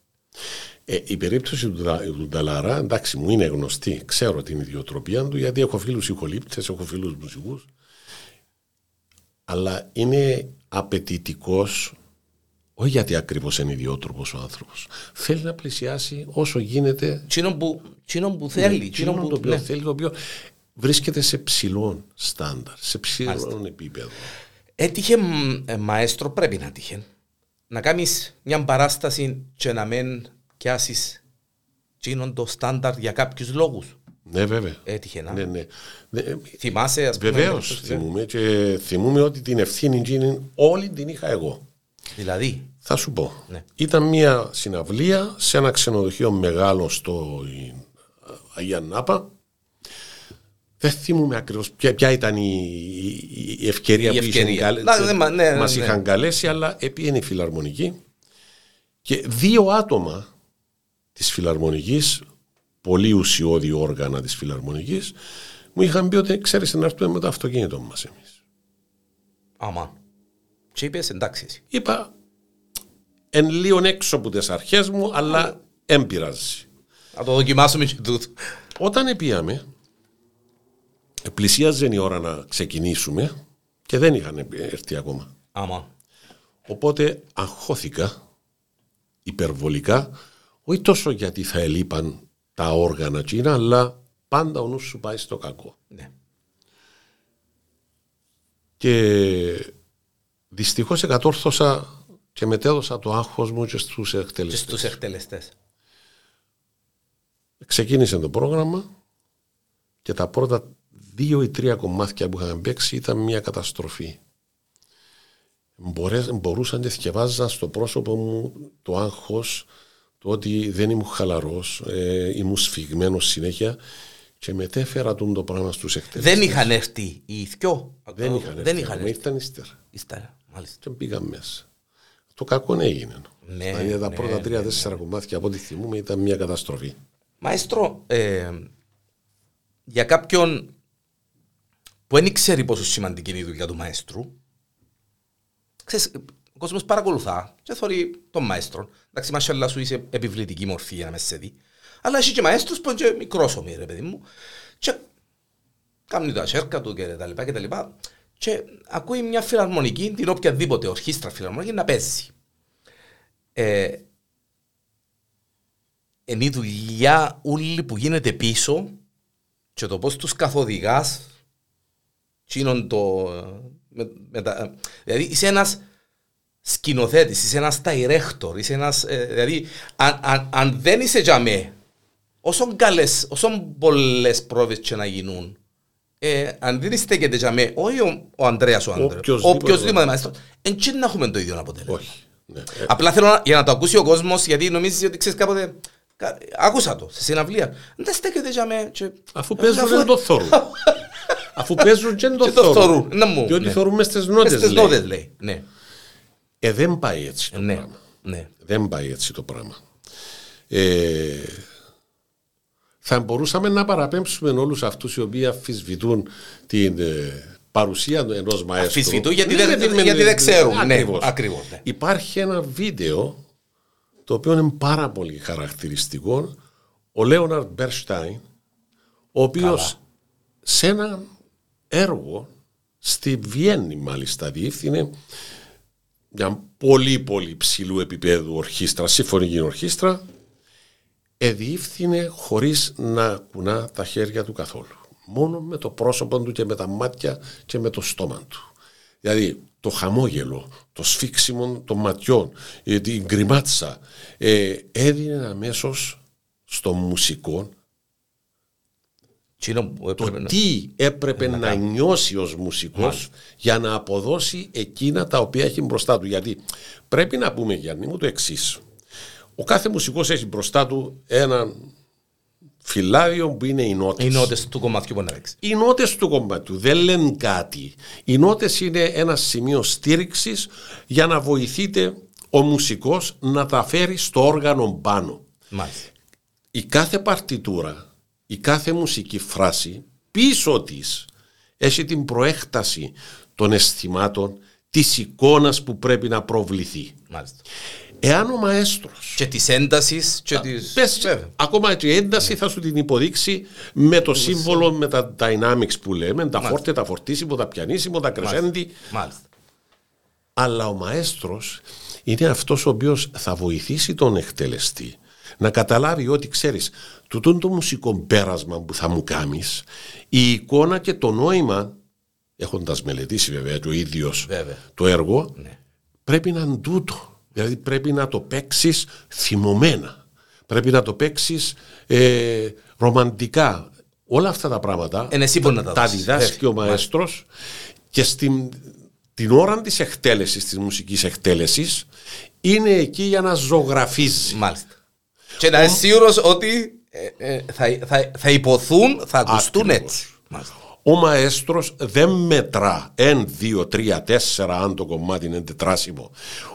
Ε, η περίπτωση του, του Νταλαρά, εντάξει, μου είναι γνωστή. Ξέρω την ιδιοτροπία του, γιατί έχω φίλους ηχολήπτες, έχω φίλους μουσικούς. Αλλά είναι απαιτητικός, όχι γιατί ακριβώς είναι ιδιότροπος ο άνθρωπος. Θέλει να πλησιάσει όσο γίνεται. Τσίνο που, που θέλει. Ναι, τσίνο που, το οποίο ναι. θέλει, το οποίο βρίσκεται σε ψηλό στάνταρ, σε ψηλό επίπεδο. Έτυχε ε, μαέστρο, πρέπει να τύχε, να κάνεις μια παράσταση και να μην πιάσει το στάνταρ για κάποιους λόγους. Ναι, βέβαια. Έτυχε να. Ναι, ναι. Θυμάσαι, ας πούμε. Βεβαίως θυμούμαι και θυμούμαι ότι την ευθύνη εκείνη όλη την είχα εγώ. Δηλαδή; Θα σου πω. Ναι. Ήταν μια συναυλία σε ένα ξενοδοχείο μεγάλο στο Αγία Νάπα δεν θυμούμαι ακριβώς ποια, ποια, ήταν η, η ευκαιρία η που ευκαιρία. ναι, ναι, μας ναι. είχαν καλέσει, αλλά επί η φιλαρμονική και δύο άτομα της φιλαρμονικής, πολύ ουσιώδη όργανα της φιλαρμονικής, μου είχαν πει ότι ξέρεις να έρθουμε με το αυτοκίνητο μας εμείς. Άμα. Και είπες εντάξει. Είπα εν λίγο έξω από τις αρχές μου, αλλά δεν πειράζει. Να το δοκιμάσουμε και τούτο. Όταν πήγαμε, πλησίαζε η ώρα να ξεκινήσουμε και δεν είχαν έρθει ακόμα. Άμα. Οπότε αγχώθηκα υπερβολικά, όχι τόσο γιατί θα ελείπαν τα όργανα τσίνα, αλλά πάντα ο νους σου πάει στο κακό. Ναι. Και δυστυχώς εκατόρθωσα και μετέδωσα το άγχος μου και στους εκτελεστές. Και στους εκτελεστές. Ξεκίνησε το πρόγραμμα και τα πρώτα δύο ή τρία κομμάτια που είχαμε παίξει ήταν μια καταστροφή. Μπορέ, μπορούσα να θυκευάζα στο πρόσωπο μου το άγχος, το ότι δεν ήμουν χαλαρός, ε, ήμουν σφιγμένος συνέχεια και μετέφερα τον το πράγμα στους εκτελεστές. Δεν είχαν έρθει οι ηθιό. Δεν είχαν έρθει, δεν είχαν έρθει. ήρθαν ύστερα. Ύστερα, μάλιστα. Και πήγαν μέσα. Το κακό έγινε. Ναι, δηλαδή τα ναι, πρώτα ναι, τρία-τέσσερα ναι. κομμάτια από ό,τι θυμούμε ήταν μια καταστροφή. Μαέστρο, ε, για κάποιον που δεν ξέρει πόσο σημαντική είναι η δουλειά του μαέστρου, ξέρεις, ο κόσμος παρακολουθά και θεωρεί τον μαέστρο. Εντάξει, μασχαλά σου είσαι επιβλητική μορφή για να μες σε δει. Αλλά έχει και μαέστρος που είναι και μικρός ομοίρ, ρε παιδί μου. Και κάνει τα σέρκα του και τα λοιπά και τα λοιπά. Και ακούει μια φιλαρμονική, την οποιαδήποτε ορχήστρα φιλαρμονική να παίζει. Ε, είναι η δουλειά όλη που γίνεται πίσω και το πώς τους καθοδηγάς Τσίνον το... Με, με τα, δηλαδή είσαι ένας σκηνοθέτης, είσαι ένας director, είσαι ένας... Ε, δηλαδή αν, αν, αν, δεν είσαι για με, όσο καλές, όσο πολλές πρόβες και να γίνουν, ε, αν δεν στέκεται για με, όχι ο, ο Ανδρέας ο Ανδρέας, ο οποιοσδήποτε μάλιστα, εν να έχουμε το ίδιο αποτέλεσμα. Όχι. Ναι. Απλά θέλω να, για να το ακούσει ο κόσμος, γιατί νομίζεις ότι ξέρεις κάποτε, Άκουσα το, σε συναυλία. Δεν στέκεται για με. Και... Αφού παίζουν δεν το θόρουν. Αφού παίζουν και το θόρουν. Διότι ναι. θόρουν μες στις νότες λέει. Λέει. Ναι. Ε, δεν πάει έτσι το ναι. πράγμα. Ναι. Δεν πάει έτσι το πράγμα. Ε, θα μπορούσαμε να παραπέμψουμε όλους αυτούς οι οποίοι αμφισβητούν την ε, παρουσία ενός μαέστρου. Αμφισβητούν γιατί, δεν, γιατί, γιατί δεν ξέρουν. Ακριβώς. Ναι, ακριβώς, ναι. Υπάρχει ένα βίντεο το οποίο είναι πάρα πολύ χαρακτηριστικό. Ο Λέοναρντ Μπέρστάιν, ο οποίος σε ένα έργο στη Βιέννη μάλιστα διεύθυνε μια πολύ πολύ ψηλού επίπεδου ορχήστρα, συμφωνική ορχήστρα, εδιεύθυνε χωρίς να κουνά τα χέρια του καθόλου. Μόνο με το πρόσωπο του και με τα μάτια και με το στόμα του. Δηλαδή το χαμόγελο, το σφίξιμο των ματιών, ε, την γκριμάτσα ε, έδινε αμέσως στο μουσικό το τι έπρεπε να, να νιώσει ως μουσικός για να αποδώσει εκείνα τα οποία έχει μπροστά του. Γιατί πρέπει να πούμε Γιάννη μου το εξής. Ο κάθε μουσικός έχει μπροστά του ένα φυλάδιο που είναι οι νότες. Οι νότες του κομματιού που να Οι νότες του κομματιού δεν λένε κάτι. Οι νότες είναι ένα σημείο στήριξης για να βοηθείτε ο μουσικός να τα φέρει στο όργανο πάνω. Μάλιστα. Η κάθε παρτιτούρα η κάθε μουσική φράση πίσω της έχει την προέκταση των αισθημάτων της εικόνας που πρέπει να προβληθεί. Μάλιστα. Εάν ο μαέστρος... Και της έντασης και της... Πες, ακόμα και η ένταση θα σου την υποδείξει με το σύμβολο, με τα dynamics που λέμε, τα φόρτε, τα φορτίσιμο, τα πιανίσιμο, τα κρεσέντη. Μάλιστα. Αλλά ο μαέστρος είναι αυτός ο οποίος θα βοηθήσει τον εκτελεστή να καταλάβει ότι ξέρεις τούτον το μουσικό πέρασμα που θα μου κάνεις η εικόνα και το νόημα έχοντας μελετήσει βέβαια το ίδιος το έργο ναι. πρέπει να είναι τούτο. Δηλαδή πρέπει να το παίξεις θυμωμένα. Πρέπει να το παίξεις ε, ρομαντικά. Όλα αυτά τα πράγματα τα, τα διδάσκει ο μαέστρος και στην, την ώρα της εκτέλεσης, της μουσικής εκτέλεσης είναι εκεί για να ζωγραφίζει. Μάλιστα. Και να είσαι σίγουρος ότι ε, ε, θα, θα, θα υποθούν, θα ακουστούν έτσι. Ο μαέστρος δεν μετρά 1, 2, 3, 4 αν το κομμάτι είναι τετράσιμο.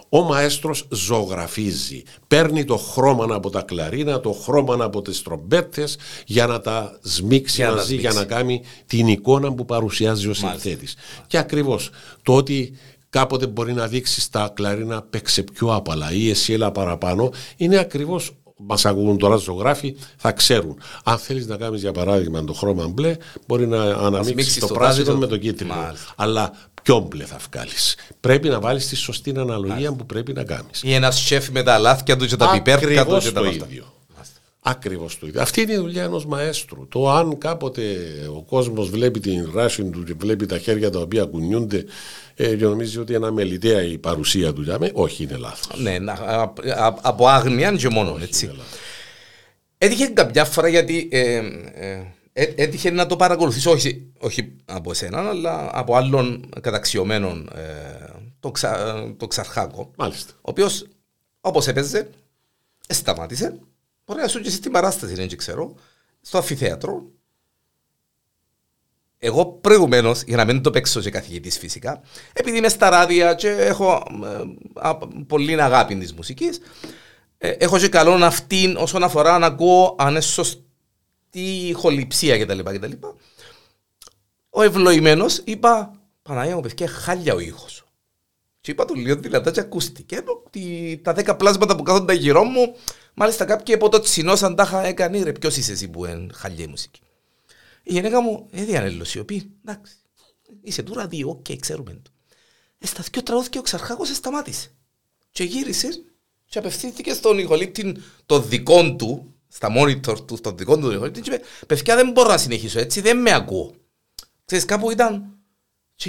Ο μαέστρος ζωγραφίζει. Παίρνει το χρώμα από τα κλαρίνα, το χρώμα από τις τρομπέτες για να τα σμίξει για μαζί, για να κάνει την εικόνα που παρουσιάζει ο συνθέτης. Και ακριβώς το ότι κάποτε μπορεί να δείξει τα κλαρίνα παίξε πιο άπαλα ή εσύ έλα παραπάνω είναι ακριβώς μας ακούν τώρα ζωγράφοι, θα ξέρουν. Αν θέλεις να κάνεις για παράδειγμα το χρώμα μπλε, μπορεί να αναμίξεις το, πράσινο με το κίτρινο. Αλλά ποιο μπλε θα βγάλεις; Πρέπει να βάλεις τη σωστή αναλογία που πρέπει να κάνεις. Ή ένας σεφ με τα λάθια του και τα πιπέρκα του και τα το ίδιο. Ακριβώς το ίδιο. Αυτή είναι η δουλειά ενός μαέστρου. Το αν κάποτε ο κόσμος βλέπει την ράση του και βλέπει τα χέρια τα οποία κουνιούνται ε, και νομίζει ότι είναι αμεληταία η παρουσία του για όχι είναι λάθος. Ναι, από άγνοια και μόνο έτσι. Έτυχε κάποια φορά γιατί ε, ε, ε, έτυχε να το παρακολουθήσω όχι, όχι από εσένα αλλά από άλλον καταξιωμένον ε, το, ξα, το Ξαρχάκο Μάλιστα. ο οποίος όπως έπαιζε σταμάτησε μπορεί να σου και στην παράσταση δεν ξέρω στο αφιθέατρο εγώ προηγουμένως, για να μην το παίξω σε καθηγητής φυσικά, επειδή είμαι στα ράδια και έχω ε, πολύ αγάπη της μουσικής, ε, έχω και καλό αυτήν όσον αφορά να ακούω αν είναι σωστή ηχοληψία κτλ. κτλ. Ο ευλογημένος είπα, Παναγία μου, παιδιά, χάλια ο ήχος. Και είπα του λίγο δυνατά και ακούστηκε ότι τα δέκα πλάσματα που κάθονται γύρω μου, μάλιστα κάποιοι από το τσινό σαν τα είχα έκανε, ρε ποιος είσαι εσύ που είναι χαλιά η μουσική. Η γυναίκα μου έδιανε λοσιοπή. Εντάξει. Είσαι του ραδίου, οκ, okay, ξέρουμε το. Ε, στα δυο τραγούδια ο Ξαρχάκος σταμάτησε. Και γύρισε και απευθύνθηκε στον ηχολήπτη το δικό του, στα monitor του, στον δικό του ηχολήπτη και είπε «Παιδιά δεν μπορώ να συνεχίσω έτσι, δεν με ακούω». Ξέρεις, κάπου ήταν και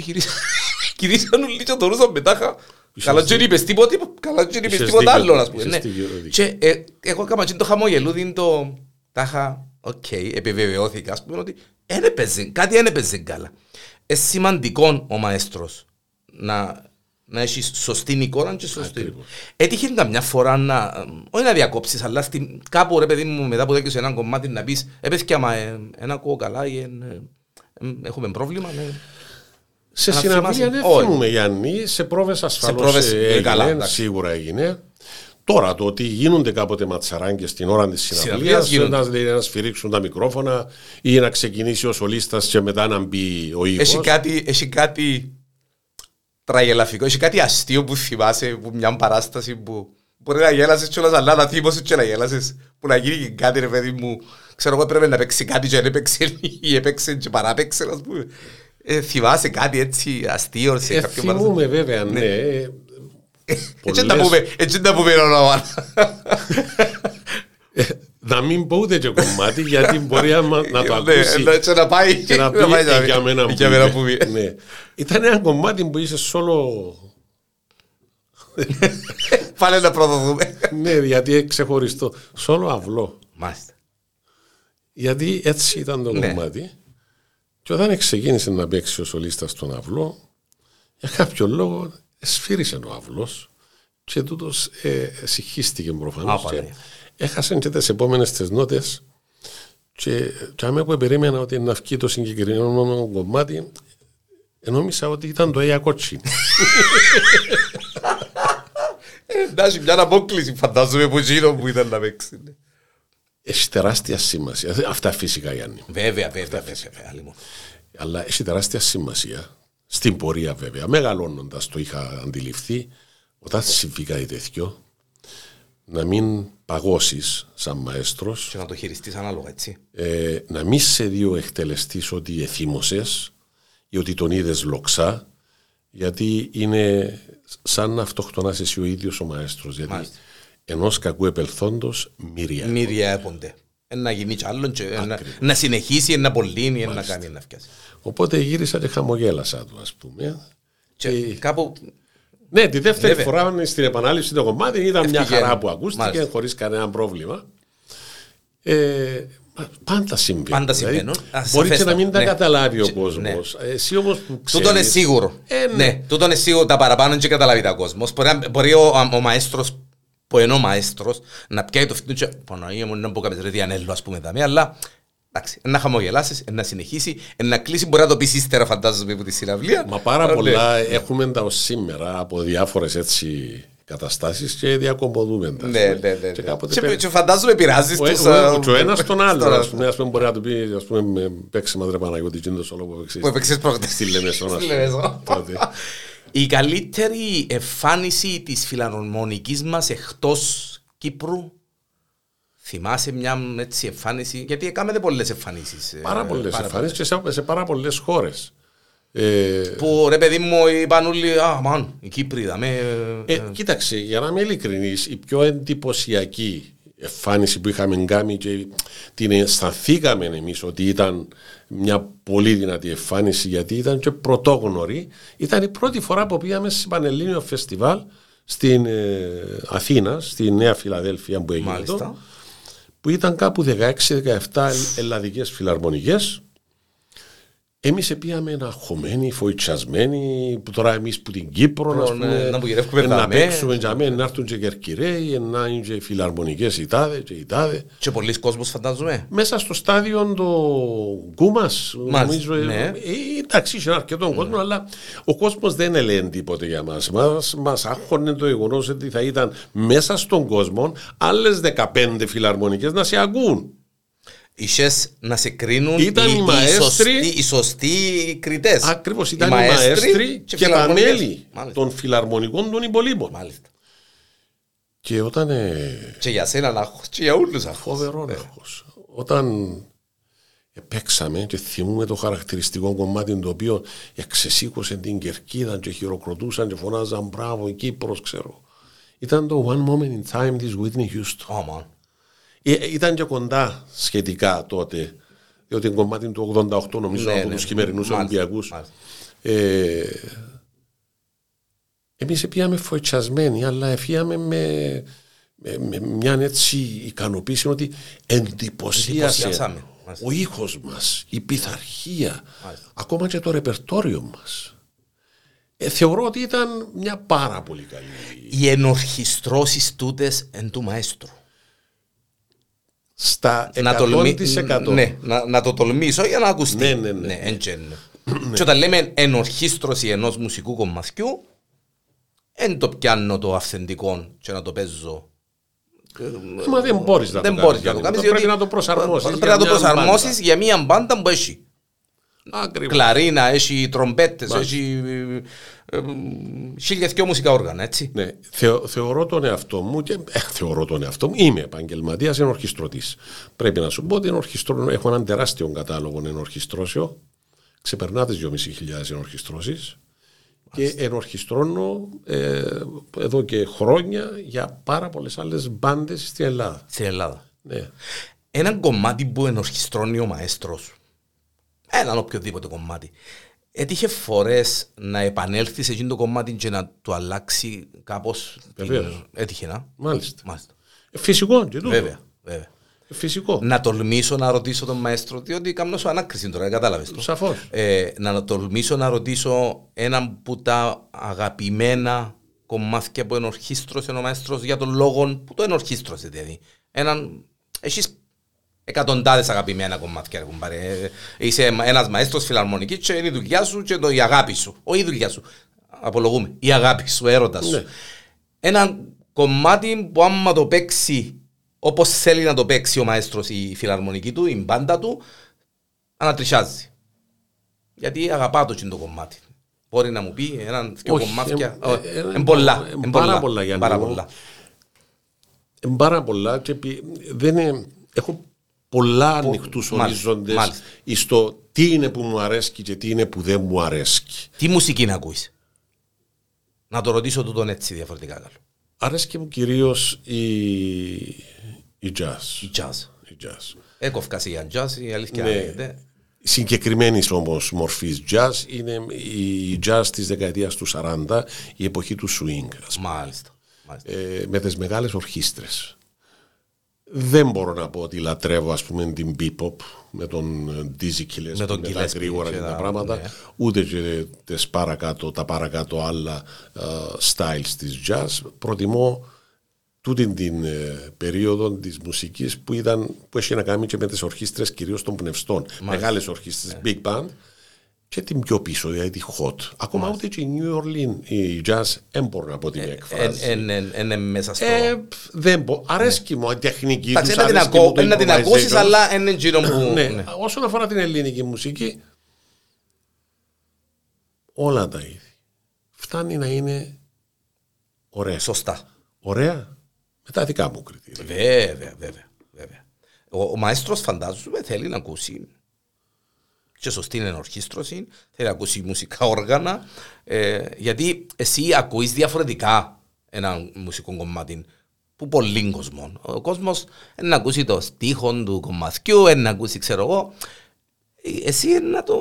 γυρίσαν όλοι και εθωρούσαν με τάχα Καλά και είπες τίποτα, καλά και είπες τίποτα άλλο, ας πούμε. Ναι. Και ε, εγώ έκανα το χαμογελούδι, το τάχα OK, okay, επιβεβαιώθηκα, ας πούμε, ότι έπαιζε, κάτι δεν έπαιζε καλά. Είναι σημαντικό ο μαέστρος να, να έχει σωστή εικόνα και σωστή. Έτυχε καμιά φορά να, όχι να διακόψεις, αλλά στην, κάπου ρε παιδί μου μετά που δέκεις ένα κομμάτι να πεις, έπαιζε και άμα ε, ένα ακούω καλά ή ε, ε, έχουμε πρόβλημα. Ναι. Σε συναυλία δεν θυμούμε Γιάννη, σε πρόβες ασφαλώς σε πρόβες, έγινε, καλά, σίγουρα έγινε. Τώρα το ότι γίνονται κάποτε ματσαράνκε στην ώρα της συναυλίας, να, να σφυρίξουν τα μικρόφωνα ή να ξεκινήσει ο σολίστας και μετά να μπει ο ήχος. Έχει κάτι, έχει κάτι τραγελαφικό, έχει κάτι αστείο που θυμάσαι που μια παράσταση που μπορεί να γέλασες κιόλας αλλά να θύμωσες και να γέλασες που να γίνει και κάτι ρε παιδί μου. Ξέρω εγώ έπρεπε να παίξει κάτι και δεν έπαιξε ή έπαιξε και παράπαιξε ας πούμε ε, θυμάσαι κάτι έτσι αστείο σε ε, κάποιο παράσταση. Θυμούμε βέβαια ναι, ναι. Έτσι τα πούμε, έτσι τα πούμε όνομα. Να μην πω ούτε και κομμάτι γιατί μπορεί να το ναι, ακούσει να πάει και να πει για μένα που είπε. Ήταν ένα κομμάτι που είσαι σόλο... Πάλι να προδοθούμε. Ναι, γιατί ξεχωριστό. Σόλο αυλό. Μάλιστα. Γιατί έτσι ήταν το ναι. κομμάτι. Και όταν ξεκίνησε να παίξει ο σολίστας στον αυλό, για κάποιο λόγο σφύρισε ο αυλός και τούτος ε, συγχύστηκε προφανώς. Έχασε και τις επόμενες τις νότες. Και, και άμα που περίμενα ότι να βγει το συγκεκριμένο κομμάτι, νόμιζα ότι ήταν το Αια Κότσι. Ε, εντάξει, μια απόκληση φαντάζομαι που γύρω που ήταν να παίξει. Ναι. Έχει τεράστια σημασία. Αυτά φυσικά, Γιάννη. Βέβαια, βέβαια, βέβαια. Αλλά έχει τεράστια σημασία στην πορεία βέβαια, μεγαλώνοντας το είχα αντιληφθεί, όταν συμβεί κάτι τέτοιο, να μην παγώσεις σαν μαέστρος. Και να το χειριστείς ανάλογα, έτσι. Ε, να μην σε δύο εκτελεστείς ότι εθύμωσες ή ότι τον είδες λοξά, γιατί είναι σαν να αυτοκτονάς εσύ ο ίδιος ο μαέστρος. Γιατί ενός κακού επελθόντος μύρια. Μύρια έπονται. Να γίνει κι άλλο, να, να συνεχίσει, να απολύνει, να κάνει, να φτιάσει. Οπότε γύρισα και χαμογέλασα του, ας πούμε. Και, και... κάπου. Ναι, τη δεύτερη Βέβαια. φορά στην επανάληψη το κομμάτι ήταν μια χαρά που ακούστηκε χωρίς κανένα πρόβλημα. Ε, πάντα συμβαίνει. Πάντα δηλαδή, συμβαίνουν. μπορεί και να μην τα ναι. καταλάβει ο κόσμος. Ναι. Εσύ όμως που ξέρει. Τούτο είναι σίγουρο. Ε, ναι. ναι. Τούτο είναι σίγουρο. Τα παραπάνω δεν καταλάβει τα κόσμος. Μπορεί, μπορεί ο, ο μαέστρος που ενώ μαέστρος να πιάει το φυτό και Παναγία μου να πω κάποιος ρε διανέλο ας πούμε δαμέ, αλλά εντάξει, να χαμογελάσεις, να συνεχίσει, να κλείσει, μπορεί να το πεις ύστερα φαντάζομαι από τη συναυλία. Μα πάρα πολλά έχουμε τα ως σήμερα από διάφορες έτσι καταστάσεις και διακομποδούμε τα. Ναι, ναι, ναι. Και, και, και φαντάζομαι πειράζεις τους... Και ο ένας τον άλλο, ας πούμε, ας πούμε μπορεί να του πει, ας πούμε, παίξει μας ρε Παναγιώτη, και είναι το σόλο που έπαιξες προχτές. Στη Λεμεσόνα. Η καλύτερη εμφάνιση της φιλαρμονικής μας εκτός Κύπρου Θυμάσαι μια έτσι εμφάνιση, γιατί έκαμε πολλές εμφανίσεις. Ε, πάρα πολλές εμφανίσεις και σε, σε πάρα πολλές χώρες. Ε, που ρε παιδί μου είπαν όλοι, α, μαν, η Κύπρη, δαμε. Ε, ε, κοίταξε, για να είμαι ειλικρινής, η πιο εντυπωσιακή εμφάνιση που είχαμε κάνει και την αισθανθήκαμε εμείς ότι ήταν μια πολύ δυνατή εμφάνιση γιατί ήταν και πρωτόγνωρη. Ήταν η πρώτη φορά που πήγαμε σε Πανελλήνιο Φεστιβάλ στην ε, Αθήνα, στη Νέα Φιλαδέλφια που έγινε Μάλιστα. που ήταν κάπου 16-17 ελλαδικές φιλαρμονικές Εμείς πήγαμε αγχωμένοι, φοητσιασμένοι, που τώρα εμείς που την Κύπρο να, πούμε, να, να παίξουμε για μένα, να έρθουν και κερκυραίοι, να είναι και φιλαρμονικές οι τάδε και οι τάδε. Και πολλοί κόσμος φαντάζομαι. Μέσα στο στάδιο το Κούμα, νομίζω. Ναι. Ε, εντάξει, είχε αρκετό ναι. κόσμο, αλλά ο κόσμος δεν έλεγε τίποτε για μας. Μας άγχωνε το γεγονός ότι θα ήταν μέσα στον κόσμο άλλες 15 φιλαρμονικές να σε ακούν είχες να σε κρίνουν ήταν οι, οι, μαέστροι, οι, σωστοί, οι σωστοί κριτές. Ακριβώς, ήταν οι μαέστροι, μαέστροι και, και τα μέλη των φιλαρμονικών των υπολείπων. Μάλιστα. Και όταν... Ε... Και για σένα να και για όλους αγχώς. Φοβερός ναι. Όταν παίξαμε και θυμούμε το χαρακτηριστικό κομμάτι το οποίο εξεσήκωσε την κερκίδα και χειροκροτούσαν και φωνάζαν μπράβο η Κύπρος ξέρω. Ήταν το One Moment in Time της Whitney Houston. Oh, man. Ε, ήταν και κοντά σχετικά τότε, διότι είναι κομμάτι του 88 νομίζω ναι, από ναι, τους χειμερινούς Ολυμπιακούς. Ε, εμείς πήγαμε φοητσιασμένοι, αλλά έφυγαμε με, με, με, μια έτσι ικανοποίηση ότι εντυπωσίασε ο ήχος μας, η πειθαρχία, ακόμα και το ρεπερτόριο μας. Ε, θεωρώ ότι ήταν μια πάρα πολύ καλή. Οι ενορχιστρώσεις τούτες εν του μαέστρου στα 100%. Να τολμη... ναι, να, να, το τολμήσω για να ακουστεί. Ναι, ναι, ναι. ναι, ναι. Και όταν λέμε ενορχίστρωση ενός μουσικού κομματιού, δεν το πιάνω το αυθεντικό και να το παίζω Μα δεν μπορείς να δεν το μπορείς κάνεις. να το κάνεις, Πρέπει διότι να το προσαρμόσεις Πρέπει για να το μια προσαρμόσεις για μια μπάντα που έχει Ακριβώς. κλαρίνα, έχει τρομπέτες, Μάλιστα. έχει ε, ε, χίλια δυο μουσικά όργανα, έτσι. Ναι, θεω- θεωρώ τον εαυτό μου και ε, θεωρώ τον εαυτό μου. Είμαι επαγγελματίας ενορχιστρωτή. Πρέπει να σου πω ότι ενορχιστρώ, έχω έναν τεράστιο κατάλογο ενορχιστρώσεων. Ξεπερνά τις 2.500 ενορχιστρώσει. Και ενορχιστρώνω ε, εδώ και χρόνια για πάρα πολλές άλλες μπάντες στην Ελλάδα. Στην Ελλάδα. Ναι. Έναν κομμάτι που ενορχιστρώνει ο μαέστρος, έναν οποιοδήποτε κομμάτι, έτυχε φορές να επανέλθεις σε εκείνο το κομμάτι και να του αλλάξει κάπως. την- Βεβαίως. Έτυχε να. Μάλιστα. Μάλιστα. Ε, Φυσικό και τούτο. Βέβαια, βέβαια. Ε, Φυσικό. Να τολμήσω να ρωτήσω τον μαέστρο, διότι κάνω σου ανάκριση τώρα, κατάλαβες το. Σαφώς. Ε, να τολμήσω να ρωτήσω έναν που τα αγαπημένα κομμάτια που ενορχίστρωσε ο μαέστρος για τον λόγο που το ενορχίστρωσε δηλαδή. Έναν, έχεις εκατοντάδες αγαπημένα κομμάτια κουμπάρε. Ε, Είσαι ένας μαέστρος φιλαρμονικής και είναι η δουλειά σου και το, η αγάπη σου. Όχι η δουλειά σου. Απολογούμε. Η αγάπη σου, έρωτας σου. Ναι. Ένα κομμάτι που άμα το παίξει όπως θέλει να το παίξει ο μαέστρος η φιλαρμονική του, η μπάντα του, ανατριχιάζει. Γιατί αγαπά το εκείνο το κομμάτι. Μπορεί να μου πει έναν δυο Όχι, κομμάτια. ε, Ε, ε, ε, Εν πολλά. ε, εν πάρα πολλά, Γιάννη Πάρα μου. πολλά. Ε, πάρα πολλά και επί- δεν είναι, έχω πολλά ανοιχτούς μάλιστα, ορίζοντες μάλιστα. στο τι είναι που μου αρέσκει και τι είναι που δεν μου αρέσκει. Τι μουσική να ακούεις; Να το ρωτήσω τούτον έτσι διαφορετικά καλό. Αρέσκει μου κυρίως η, η jazz. Η jazz. Η jazz. Έκοφκα σε για jazz, η αλήθεια Ναι. λέγεται. Συγκεκριμένης όμως μορφής jazz είναι η jazz της δεκαετίας του 40, η εποχή του swing, ας πούμε, Μάλιστα. Μάλιστα. ε, με τις μεγάλες ορχήστρες. Δεν μπορώ να πω ότι λατρεύω ας πούμε την bebop με τον ε, Dizzy Gillespie, Με τον με τα Gillespie γρήγορα και και τα τα- πράγματα, ναι. ούτε και τις παρακάτω, τα παρακάτω άλλα ε, styles της jazz. Προτιμώ τούτη την ε, περίοδο της μουσικής που, ήταν, που έχει να κάνει και με τις ορχήστρες κυρίως των πνευστών. Μεγάλες ορχήστρες, Ναι. big band και την πιο πίσω, δηλαδή τη hot. Ακόμα ούτε και η New Orleans, η jazz, δεν μπορώ να πω ότι με εκφράζει. Εν- εν- εν- Είναι μέσα στο... Ε, πφ, δεν μπορώ. Αρέσκει μου η τεχνική Εντάξει, τους, να την αρέσκει ακού- μου το να την improvisation. ακούσεις, αλλά είναι εκείνο που... Ναι, ναι. όσον αφορά την ελληνική μουσική, όλα τα είδη. Φτάνει να είναι ωραία. Σωστά. Ωραία με τα δικά μου κριτήρια. Βέβαια, βέβαια. βέβαια. Ο, ο μαέστρος φαντάζομαι θέλει να ακούσει και σωστή ενορχίστρωση, θέλει να ακούσει μουσικά όργανα, ε, γιατί εσύ ακούεις διαφορετικά ένα μουσικό κομμάτι που πολύ κόσμο. Ο κόσμος είναι να ακούσει το στίχο του κομματιού, είναι να ακούσει ξέρω εγώ, Ε, εσύ είναι να το...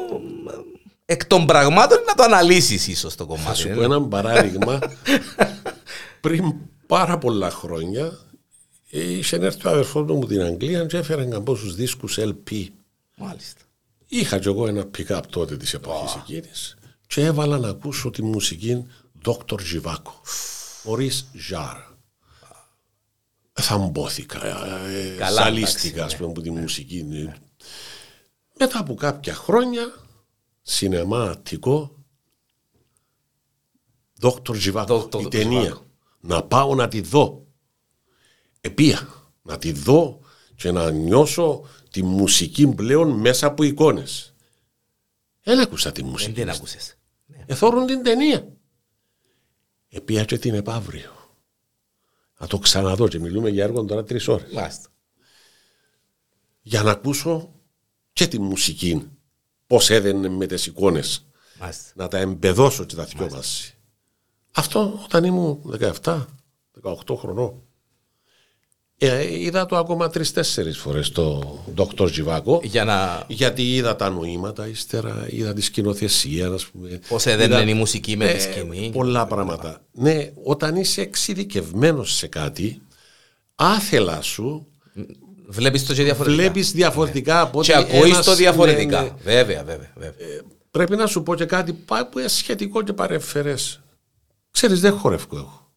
Εκ των πραγμάτων να το αναλύσεις ίσως το Θα κομμάτι. σου ε. πω ένα παράδειγμα. Πριν πάρα πολλά χρόνια, είχε έρθει ο αδερφός μου από την Αγγλία και έφερε κάποιους δίσκους LP. Μάλιστα. Είχα κι εγώ ένα pick-up τότε της εποχής εκείνης και έβαλα να ακούσω τη μουσική Dr. Ζιβάκο, χωρίς Ζάρα. Θαμπόθηκα, ε, Καλά, σαλίστηκα ας πούμε από τη μουσική. Μετά από κάποια χρόνια, σινεμά Αττικό, Dr. Ζιβάκο, Dr. η ταινία. Ζιβάκο. Να πάω να τη δω. Επία, να τη δω και να νιώσω τη μουσική πλέον μέσα από εικόνες. Δεν άκουσα τη Δεν μουσική. την άκουσες. Εθώρουν την ταινία. Επία και την επαύριο. Να το ξαναδώ και μιλούμε για έργο τώρα τρεις ώρες. Μάλιστα. Για να ακούσω και τη μουσική. Πώς έδαινε με τις εικόνες. Μάλιστα. Να τα εμπεδώσω και τα δυο μαζί. Αυτό όταν ήμουν 17, 18 χρονών. Ε, είδα το ακόμα τρεις-τέσσερις φορές το Dr. Ζιβάκο. Για να... Γιατί είδα τα νοήματα ύστερα, είδα τη σκηνοθεσία, ας πούμε. Πώς έδαινε Είδα, η μουσική με τη ε, σκηνή. Πολλά πράγματα. Ναι, όταν είσαι εξειδικευμένος σε κάτι, άθελα σου Βλέπεις το και διαφορετικά. βλέπεις διαφορετικά από ότι Και ακούεις ένας- το διαφορετικά. ναι, ναι. Βέβαια, βέβαια. βέβαια. Πρέπει να σου πω και κάτι πά- που είναι σχετικό και παρεμφερές. Ξέρεις, δεν χορεύω εγώ.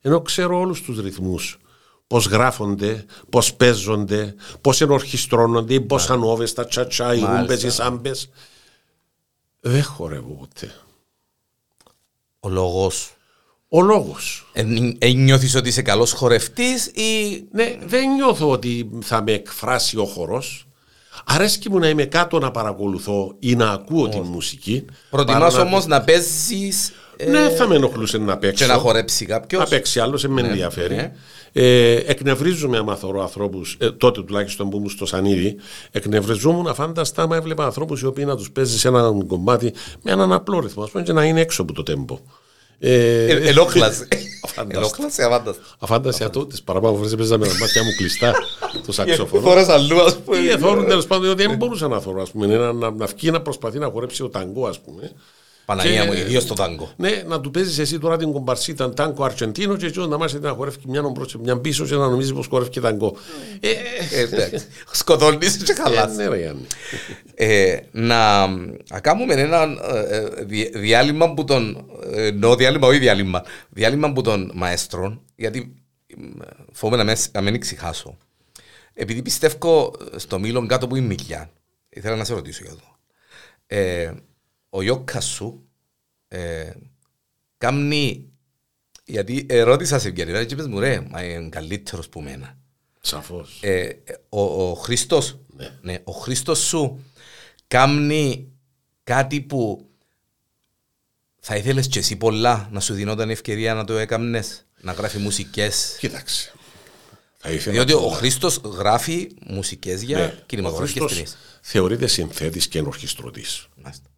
Ενώ ξέρω όλους τους ρυθμούς. Πώς γράφονται, πώς παίζονται, πώς ενορχιστρώνονται, πώς ανώβες, τα τσατσά, οι Μάλιστα. γούμπες, οι σάμπες. Δεν χορεύω ποτέ. Ο λόγος. ο λόγος. Ε, νιώθεις ότι είσαι καλός χορευτής ή. Ναι, δεν νιώθω ότι θα με εκφράσει ο χορός. Αρέσκει μου να είμαι κάτω να παρακολουθώ ή να ακούω την μουσική. Προτιμάς όμως να, να παίζεις. Ε, ναι, θα με ενοχλούσε να παίξω. Και να χορέψει κάποιος. Να παίξει άλλος, δεν με ναι, ενδιαφέρει. Ναι. Ε, εκνευρίζομαι άμα θωρώ ανθρώπους, ε, τότε τουλάχιστον που ήμουν στο Σανίδι, εκνευριζόμουν αφάνταστα άμα έβλεπα ανθρώπους οι οποίοι να τους παίζει σε ένα κομμάτι με έναν απλό ρυθμό, ας πούμε, και να είναι έξω από το τέμπο. Ε, Ελόχλαση. Ελόχλαση, αφάνταστα. Αφάνταστα αυτό τι παραπάνω φορές έπαιζα με τα μάτια μου κλειστά το σαξόφωνο. Φορές αλλού, ας πούμε. Ή εθώρουν τέλος πάντων, διότι δεν μπορούσα να θωρώ, ας πούμε, να, να βγει να προσπαθεί να χορέψει ο ταγκό, ας πούμε. Παναγία μου, ιδίως στο τάγκο. Ναι, να του παίζεις εσύ τώρα την κομπαρσίτα τάγκο Αρσεντίνο και έτσι να μάθει να χορεύει μια μπρο μια πίσω και να νομίζει πως χορεύει και τάγκο. Ε, Σκοτώνεις και καλά. Ναι, ρε Γιάννη. Να κάνουμε ένα διάλειμμα που τον. Νο διάλειμμα, όχι διάλειμμα. Διάλειμμα που τον μαέστρων, γιατί φοβούμαι να μην ξεχάσω. Επειδή πιστεύω στο μήλο κάτω που είναι μιλιά, ήθελα να σε ρωτήσω για αυτό ο Ιώκα σου ε, κάμνει γιατί ερώτησα σε Βιαννήρα και είπες μου ρε, μα είναι καλύτερος που μένα. Σαφώς. Ε, ο, ο Χριστός, ναι. ναι. ο Χριστός σου κάμνει κάτι που θα ήθελες και εσύ πολλά να σου δινόταν ευκαιρία να το έκαμνες, να γράφει μουσικές. Κοίταξε. Διότι ο Χρήστος γράφει μουσικές για ναι. κινηματογραφικές ταινίες. Θεωρείται συνθέτης και ενορχιστρωτής. Μάλιστα.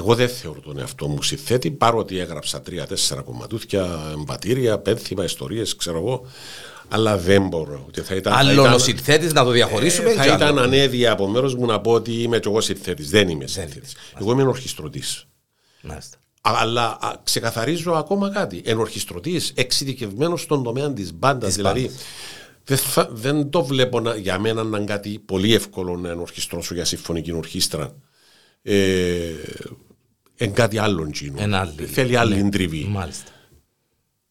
Εγώ δεν θεωρώ τον εαυτό μου συνθέτη, παρότι έγραψα τρία-τέσσερα κομματούθια, εμπατήρια, πένθυμα, ιστορίες, ξέρω εγώ. Αλλά δεν μπορώ. Ότι θα ήταν, άλλο ο συνθέτης να το διαχωρίσουμε. Ε, θα ήταν ανέδεια από μέρος μου να πω ότι είμαι κι εγώ συνθέτης. Δεν είμαι συνθέτης. Εγώ είμαι ορχιστρωτή. Αλλά ξεκαθαρίζω ακόμα κάτι. Ενορχιστρωτής, εξειδικευμένος στον τομέα της μπάντας. Δηλαδή, δεν, δεν το βλέπω να, για μένα να είναι κάτι πολύ εύκολο να ενορχιστρώσω για συμφωνική ορχήστρα ε, εν κάτι άλλο Θέλει άλλη ναι. τριβή. Μάλιστα.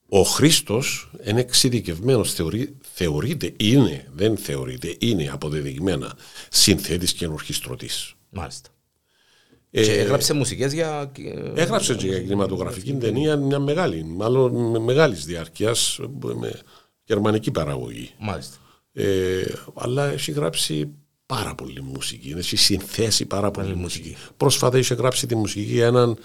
Ο Χρήστος είναι εξειδικευμένος, θεωρεί, θεωρείται, είναι, δεν θεωρείται, είναι αποδεδειγμένα συνθέτης και ενορχιστρωτής. Μάλιστα. Ε, και έγραψε μουσικές για. Έγραψε και για κινηματογραφική ταινία μια μεγάλη, μάλλον μεγάλης διάρκειας, με γερμανική παραγωγή. Μάλιστα. Ε, αλλά έχει γράψει πάρα πολύ μουσική. Έχει συνθέσει πάρα πολύ μουσική. Πρόσφατα είχε γράψει τη μουσική για έναν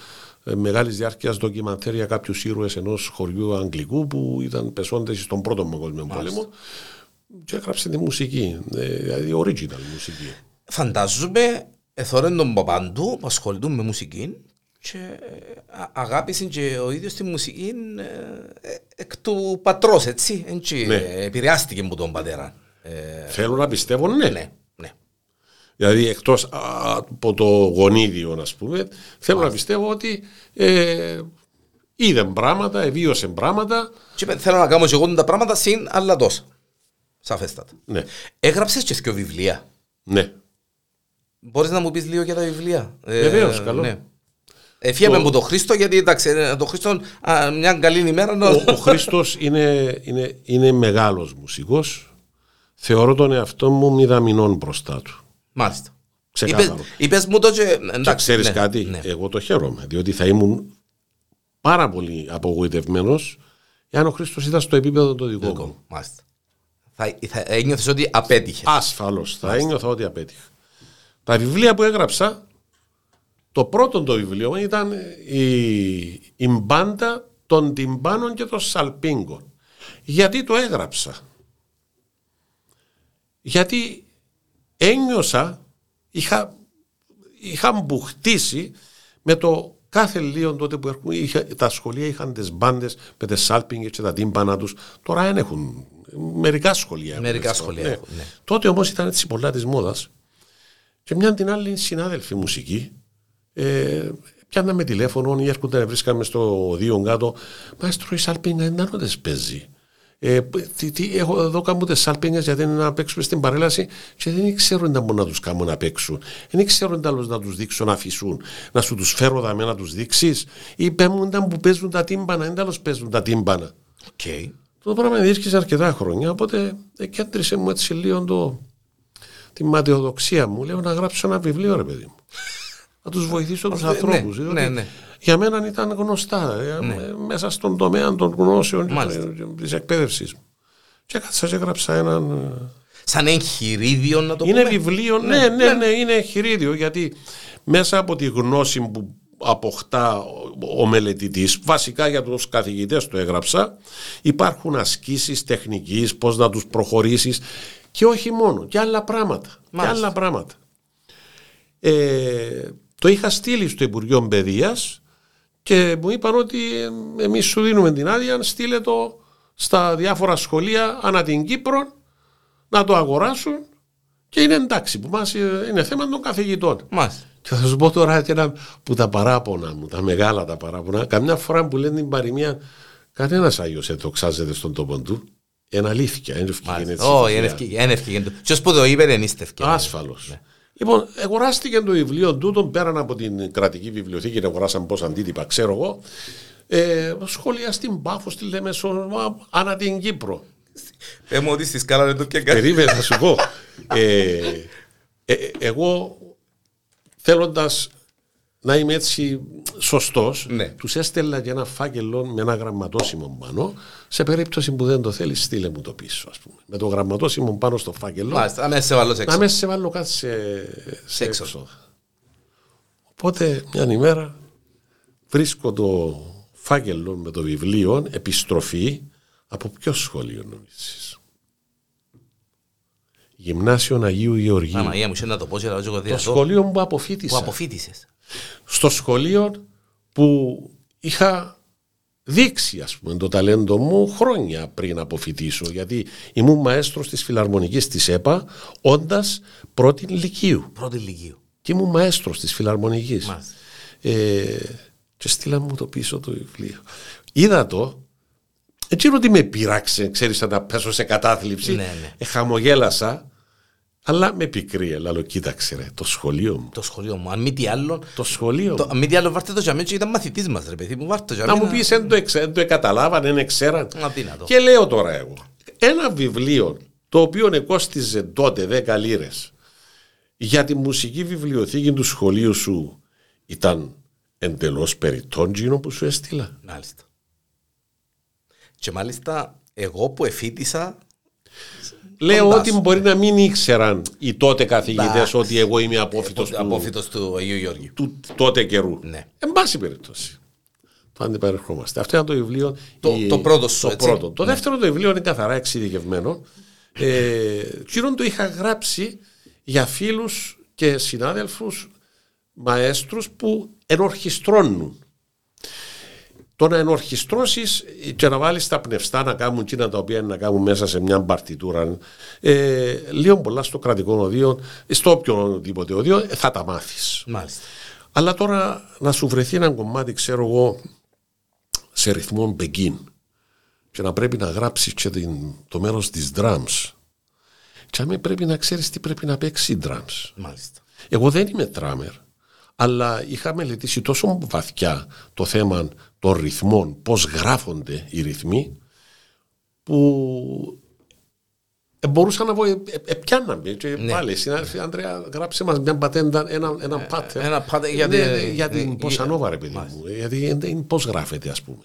ε, μεγάλης διάρκειας ντοκιμαντέρ για κάποιους ήρωες ενός χωριού Αγγλικού που ήταν πεσόντες στον πρώτο Παγκόσμιο Πόλεμο. Και έγραψε τη μουσική, ε, δηλαδή original μουσική. Φαντάζομαι, εθώρεν τον παπάντου που ασχολούνται με μουσική και ε, αγάπησε και ο ίδιος τη μουσική εκ του πατρός, έτσι. Ναι. Επηρεάστηκε από τον πατέρα. Θέλω να πιστεύω, ναι. ναι. Δηλαδή εκτός από το γονίδιο, ας πούμε, θέλω να πιστεύω ότι ε, είδε πράγματα, εβίωσε πράγματα. Και θέλω να κάνω και εγώ τα πράγματα συν άλλα τόσα. Σαφέστατα. Ναι. Έγραψες και δύο βιβλία. Ναι. Μπορείς να μου πεις λίγο για τα βιβλία; Βεβαίως, ε, καλό. Ναι. Εφιάμε το... το Χρήστο, γιατί εντάξει, ε, το Χρήστο μια καλή ημέρα. Ο, ο Χρήστος είναι, είναι, είναι μεγάλος μουσικός. Θεωρώ τον εαυτό μου μηδαμινών μπροστά του. Μάλιστα. Είπε μου το και. Εντάξει, ξέρεις ναι, κάτι, ναι. εγώ το χαίρομαι. Διότι θα ήμουν πάρα πολύ απογοητευμένος εάν ο Χρήστος ήταν στο επίπεδο το δικό μου. Μάλιστα. Θα, θα ένιωθες ότι απέτυχες. Ασφαλώς. Θα ένιωθα ότι απέτυχε. Τα βιβλία που έγραψα, το πρώτο το βιβλίο ήταν η, η μπάντα των τυμπάνων και των σαλπίγκων. Γιατί το έγραψα. Γιατί ένιωσα, είχα, είχα μπουχτίσει με το κάθε λίγο τότε που έρχομαι, είχα, τα σχολεία είχαν τις μπάντες με τις σάλπινγκε και τα τύμπανα τους. Τώρα δεν έχουν. Μερικά σχολεία Μερικά έχουν, σχολεία ναι. έχουν. Ναι. Τότε όμως ήταν έτσι πολλά της μόδας. Και μια την άλλη συνάδελφη μουσική, ε, πιάναμε τηλέφωνο ή έρχονταν, βρίσκαμε στο δύο κάτω. Μάστρο, η σάλπινγκ δεν παίζει. Ε, τι, τι, έχω εδώ κάνω τις σάλπινγκε γιατί είναι να παίξουμε στην παρέλαση και δεν ξέρουν να μπορούν να τους κάνουν να παίξουν. Δεν ξέρουν τέλο να τους δείξουν να αφήσουν, να σου τους φέρω δαμέ να τους δείξεις. Ή πέμπουν που παίζουν τα τύμπανα, δεν τέλο παίζουν τα τύμπανα. Okay. Το πράγμα διήρκησε αρκετά χρόνια, οπότε εκέντρισε μου έτσι λίγο το, τη ματαιοδοξία μου. Λέω να γράψω ένα βιβλίο, ρε παιδί μου. να τους βοηθήσω τους ανθρώπους. Ναι, ναι, ναι. Για μένα ήταν γνωστά ε, Ναι. ε, μέσα στον τομέα των γνώσεων Μάλιστα. της εκπαίδευση μου. Και έκατσα και έγραψα έναν. ε, Σαν εγχειρίδιο να το Είναι πούμε. βιβλίο, ναι, ναι, ναι, είναι εγχειρίδιο γιατί μέσα από τη γνώση που αποκτά ο- ο μελετητής, βασικά για τους καθηγητές το έγραψα, υπάρχουν ασκήσεις τεχνικής, πώς να τους προχωρήσεις και όχι μόνο, και άλλα πράγματα. Και Μάλιστα. άλλα πράγματα. Ε, το είχα στείλει στο Υπουργείο Παιδείας και μου είπαν ότι ε, εμείς σου δίνουμε την άδεια, στείλε το στα διάφορα σχολεία ανά την Κύπρο να το αγοράσουν και είναι εντάξει που μας ε, είναι θέμα των καθηγητών. Μάλιστα. Και θα σου πω τώρα και ένα που τα παράπονα μου, τα μεγάλα τα παράπονα, καμιά φορά που λένε την παροιμία, κανένας Άγιος εδοξάζεται στον τόπο του. Είναι αλήθεια, είναι ευκαιρία έτσι. Μάλιστα. Όχι, είναι ευκαιρία- είναι ευκαιρία. Ποιος που το είπε δεν είστε ευκαιρία. Άσφαλος. Λοιπόν, αγοράστηκε το βιβλίο τούτο πέραν από την κρατική βιβλιοθήκη, αγοράσαν πώς αντίτυπα, ξέρω εγώ. Ε, σχολεία στην Πάφο, στη Λέμεσο, μα, ανά την Κύπρο. Πες μου ότι στη σκάλα δεν το και κάτι. Περίμενε, θα σου πω. Ε, ε, ε, εγώ θέλοντας να είμαι έτσι σωστός, Ναι. τους έστελνα και ένα φάκελο με ένα γραμματόσημο πάνω. Σε περίπτωση που δεν το θέλεις, στείλε μου το πίσω, ας πούμε. Με το γραμματόσημο πάνω στο φάκελο. Μάλιστα, αμέσως σε βάλω σε Να έξω. με σε βάλω κάτι σε, σε έξω. έξοδα. Οπότε μια ημέρα βρίσκω το φάκελο με το βιβλίο επιστροφή από ποιο σχολείο νομίζεις; Γυμνάσιο Αγίου Γεωργίου. Αμαγία μου, είχε να το πω και να το Το δυνατό σχολείο που που αποφύτησα. αποφύτησες. Στο σχολείο που είχα δείξει ας πούμε το ταλέντο μου χρόνια πριν αποφυτίσω γιατί ήμουν μαέστρος της φιλαρμονικής της ΕΠΑ όντας πρώτη λυκείου Πρώτη ηλικίου. και ήμουν μαέστρος της φιλαρμονικής Μάλιστα. ε, και στείλα μου το πίσω το βιβλίο είδα το έτσι είναι ότι με πειράξε ξέρεις να πέσω σε κατάθλιψη Ναι, ναι. ε, χαμογέλασα αλλά με πικρή λέω κοίταξε ρε το σχολείο μου Το σχολείο μου. Αν μη τι άλλο, το σχολείο το, μου αν μη τι άλλο βάρτε το για μένα και ήταν μαθητής μας ρε παιδί μου. Βάρτε το για να μένα. μου πεις δεν το, εξε, δεν το καταλάβαν, δεν ξέραν Αδύνατο. και λέω τώρα εγώ ένα βιβλίο το οποίο κόστιζε τότε 10 λίρες για τη μουσική βιβλιοθήκη του σχολείου σου ήταν εντελώς περιττόν τζίνο που σου έστειλα Μάλιστα. Και μάλιστα εγώ που εφήτησα Λέω Κοντά ότι σου. μπορεί να μην ήξεραν οι τότε καθηγητές Εντάξει. ότι εγώ είμαι απόφυτος του, απόφυτος του Αγίου Γεώργιου. του τότε καιρού. Ναι. Εν πάση περιπτώσει. Το αντιπαρερχόμαστε. Αυτό είναι το βιβλίο. Το- το πρώτο σου, Το, έτσι. πρώτο. το Ναι. δεύτερο το βιβλίο είναι καθαρά εξειδικευμένο. Ε, κύριον το είχα γράψει για φίλους και συνάδελφους μαέστρους που ενορχιστρώνουν. Το να ενορχιστρώσεις και να βάλεις τα πνευστά να κάνουν εκείνα τα οποία είναι να κάνουν μέσα σε μια μπαρτιτούρα, ε, λίγο πολλά στο κρατικό οδείο, στο οποιοδήποτε οδείο, ε, θα τα μάθεις. Μάλιστα. Αλλά τώρα να σου βρεθεί ένα κομμάτι, ξέρω εγώ, σε ρυθμό Μπεγκίν και να πρέπει να γράψεις και την, το μέρος της drums. Και αν πρέπει να ξέρεις τι πρέπει να παίξει drums. Μάλιστα. Εγώ δεν είμαι τράμερ, αλλά είχα μελετήσει τόσο βαθιά το θέμα των ρυθμών, πώς γράφονται οι ρυθμοί, που ε, μπορούσα να πω, ε, ε, ε, πιάναμε και Ναι. πάλι, συνάδελφοι, Ανδρέα, γράψε μας μια πατέντα, ένα, ένα pattern. ένα pattern για Ναι, τη- ναι, για την για- πώς ανόβα, ρε παιδί μου, ε, γιατί είναι- είναι πώς γράφεται, ας πούμε.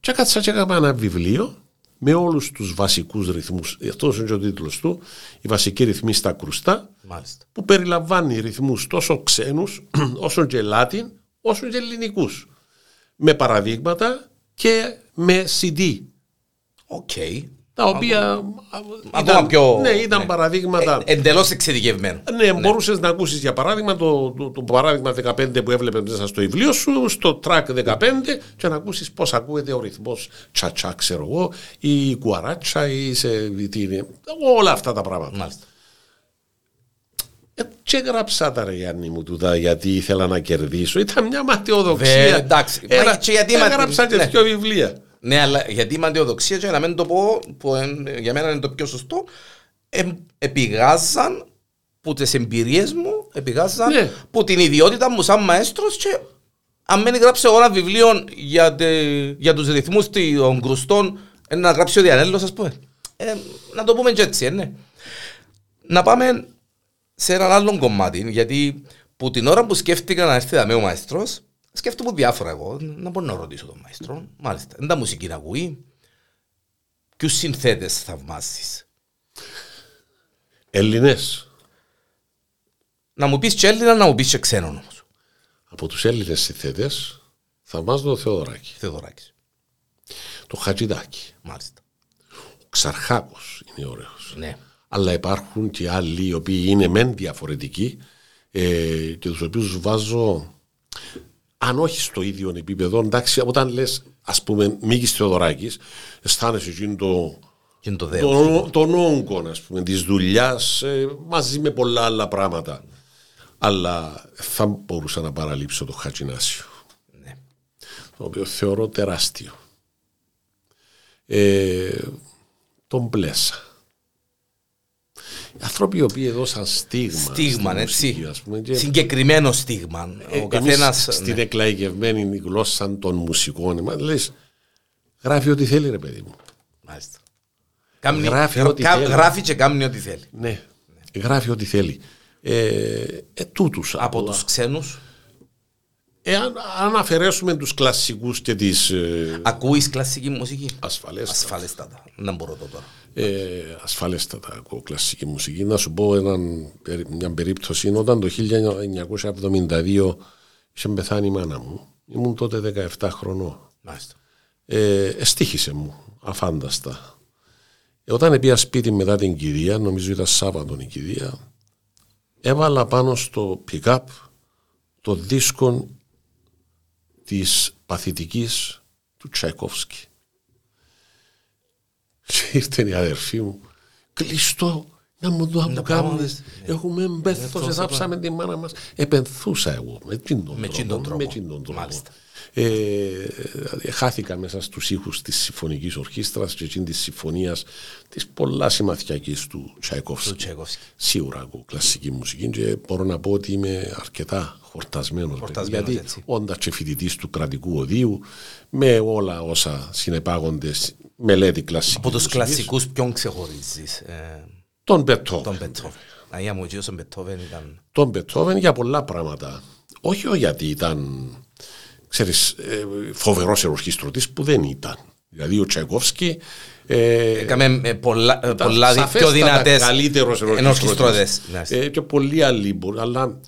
Και κάτσα και έκανα ένα βιβλίο με όλους τους βασικούς ρυθμούς, αυτός είναι και ο τίτλος του, οι βασικοί ρυθμοί στα κρουστά, Μάλιστα. που περιλαμβάνει ρυθμούς τόσο ξένους όσο και Latin όσο και ελληνικούς με παραδείγματα και με CD OK. τα οποία Ακόμα πιο. ναι, ήταν ναι. παραδείγματα Ε, Εντελώς εξειδικευμένο. ναι, μπορούσες να ακούσεις για παράδειγμα το, το, το παράδειγμα 15 που έβλεπε μέσα στο βιβλίο σου, στο track 15 και να ακούσεις πώς ακούγεται ο ρυθμός τσατσά, ξέρω εγώ, ή η κουαράτσα, ή σε, τι είναι, όλα αυτά τα πράγματα. Μάλιστα. Ε, και γράψα τα ρε Γιάννη μου τούτα γιατί ήθελα να κερδίσω. Ήταν μια ματαιοδοξία. Βε, εντάξει. Ένα, Μα και γιατί μα- έγραψα και ναι. δύο βιβλία. Ναι, αλλά γιατί είμαι αντιοδοξία και να μην το πω, που εν- για μένα είναι το πιο σωστό, εμ, επηγάζαν που τις εμπειρίες μου, επηγάζαν Ναι. που την ιδιότητα μου σαν μαέστρος και αν μην γράψω εγώ ένα βιβλίο για, τε, για τους ρυθμούς των κρουστών, ε, να γράψει ο Διανέλος, ας πούμε. Ε, να το πούμε και έτσι, ε, ναι. Να πάμε σε έναν άλλο κομμάτι, γιατί που την ώρα που σκέφτηκα να έρθει δαμέ ο μαέστρος, Σκέφτομαι διάφορα εγώ, να μπορώ να ρωτήσω τον μαέστρο. Μάλιστα. Είναι τα μουσική να ακούει. Ποιους συνθέτες θαυμάζεις. Έλληνες. Να μου πεις και Έλληνα, να μου πεις και ξένον όμως. Από τους Έλληνες συνθέτες θαυμάζω τον Θεοδωράκη. Θεοδωράκης. Το Χατζηδάκη. Μάλιστα. Ο Ξαρχάκος είναι ωραίος. Ναι. Αλλά υπάρχουν και άλλοι οι οποίοι είναι μεν διαφορετικοί ε, και τους οποίους βάζω αν όχι στο ίδιο επίπεδο, εντάξει, όταν λες ας πούμε Μίκης Θεοδωράκης αισθάνεσαι εκείνο το Και είναι το τον, δέος. τον όγκο ας πούμε, της δουλειάς ε, μαζί με πολλά άλλα πράγματα. Αλλά θα μπορούσα να παραλείψω το Χατζινάσιο, Ναι. το οποίο θεωρώ τεράστιο. Ε, τον Πλέσα. Οι άνθρωποι οι οποίοι έδωσαν στίγμα. Στίγμα, στη έτσι. μουσική, ας πούμε, και Συγκεκριμένο στίγμα. ε, Ο καθένας... εμείς στην ναι. εκλαϊκευμένη γλώσσα των μουσικών, μα λες, γράφει ό,τι θέλει ρε παιδί μου. Μάλιστα. Κάμνει- Γράφει γρα- ό,τι κα- θέλει. Γράφει και κάνει ό,τι θέλει. Ναι, γράφει ό,τι θέλει. Ε, ε, τούτους Από απλά. τους ξένους, Εάν αν αφαιρέσουμε τους κλασσικούς και τις ε, ακούεις κλασική μουσική; ασφαλέστατα, Ασφαλέστατα. Να μπορώ το τώρα. Ε, ασφαλέστατα ακούω κλασσική μουσική. Να σου πω έναν, περί- μια περίπτωση. Όταν το 1972 είχε πεθάνει η μάνα μου, ήμουν τότε 17 χρονών. Μάλιστα. Ε, εστίχησε μου, αφάνταστα. Ε, όταν πήγα σπίτι μετά την κηδεία, νομίζω ήταν Σάββατο η κηδεία, έβαλα πάνω στο pick-up το δίσκο της παθητικής του Τσαϊκόφσκι. Και ήρθε η αδερφή μου, κλειστό, να μου το Να κάνουμε. κάνουμε, Έχουμε μπέθος, εδάψαμε τη μάνα μας. Επενθούσα εγώ με εκείνον τον Με εκείνον τρόπο. τρόπο. Με εκείνον τρόπο. Μάλιστα. Ε, δηλαδή, χάθηκα μέσα στους ήχους της συμφωνικής ορχήστρας και εκείνης της συμφωνίας της πολλά συμμαθιακής του Τσαϊκόφσκι. Του Τσαϊκόφσκι. Σίγουρα ακούω κλασική μουσική και μπορώ να πω ότι είμαι αρκετά χορτασμένος, Χορτασμένος, γιατί έτσι. όντας και φοιτητής του κρατικού οδείου με όλα όσα συνεπάγονται σ- μελέτη κλασικής Από τους μουσικής, κλασικούς ποιον ξεχωρίζεις. ε, τον Μπετόβεν. Τον Μπετόβεν. Αγία μου, ο κύριος ο Μπετόβεν ήταν... τον Μπετόβεν για πολλά πράγματα. Όχι γιατί ήταν, ξέρεις, ε, φοβερός ερορχιστρωτής που δεν ήταν. Δηλαδή ο Τσαϊκόφσκι ε, Έκαμε ε, πολλά, ε, ήταν πολλά δι- πιο σαφέστατα δυνατές καλύτερος ενορχιστρωτές. Ναι. Ε, και πολλοί άλλοι μπορούν, αλλά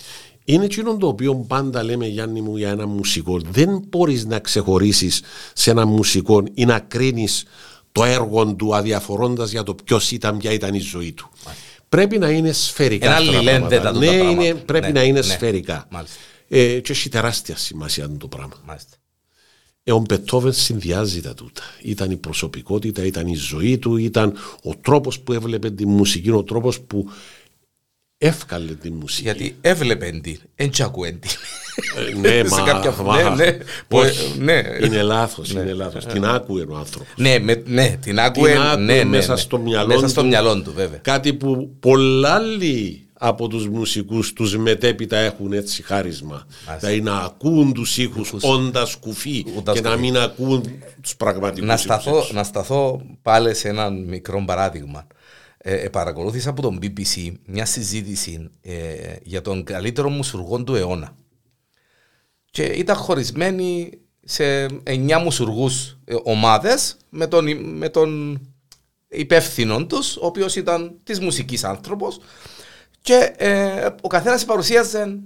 είναι εκείνο το οποίο πάντα λέμε Γιάννη μου για ένα μουσικό. Δεν μπορείς να ξεχωρίσεις σε ένα μουσικό ή να κρίνεις το έργο του αδιαφορώντας για το ποιος ήταν, ποια ήταν η ζωή του. Πρέπει να είναι σφαιρικά. Είναι αυτά τα αλληλένδετα πράγματα. τούτα Ναι, πράγματα. είναι, πρέπει Ναι, να είναι ναι. σφαιρικά. Μάλιστα. Ε, και έχει τεράστια σημασία το πράγμα. Μάλιστα. Ε, ο Μπετόβεν συνδυάζει τα τούτα. Ήταν η προσωπικότητα, ήταν η ζωή του, ήταν ο τρόπος που έβλεπε τη μουσική, ο τρόπος που εύκαλε τη μουσική. Γιατί έβλεπε την, εν και ακούεν την. Ε, ναι, Σε μα, κάποια- μα- ναι, ναι. όχι, Ναι. είναι λάθος, είναι λάθος. Την άκουε ο άνθρωπος. Ναι, με, ναι, την άκουε, Την άκουε ναι, ναι, μέσα ναι. στο μυαλό μέσα στο του. μυαλό του, βέβαια. Κάτι που πολλά άλλοι από τους μουσικούς τους μετέπειτα έχουν έτσι χάρισμα. Δηλαδή να ακούν τους ήχους όντας κουφί Όντας και να κουφί. μην ακούν τους πραγματικούς Να ήχους σταθώ, έτσι. να σταθώ πάλι σε ένα μικρό παράδειγμα. Ε, ε, παρακολούθησα από τον BBC μια συζήτηση ε, για τον καλύτερο μουσουργό του αιώνα. Και ήταν χωρισμένοι σε εννιά μουσουργούς ε, ομάδες με τον, με τον υπεύθυνο τους, ο οποίος ήταν της μουσικής άνθρωπος και ε, ο καθένας παρουσίαζε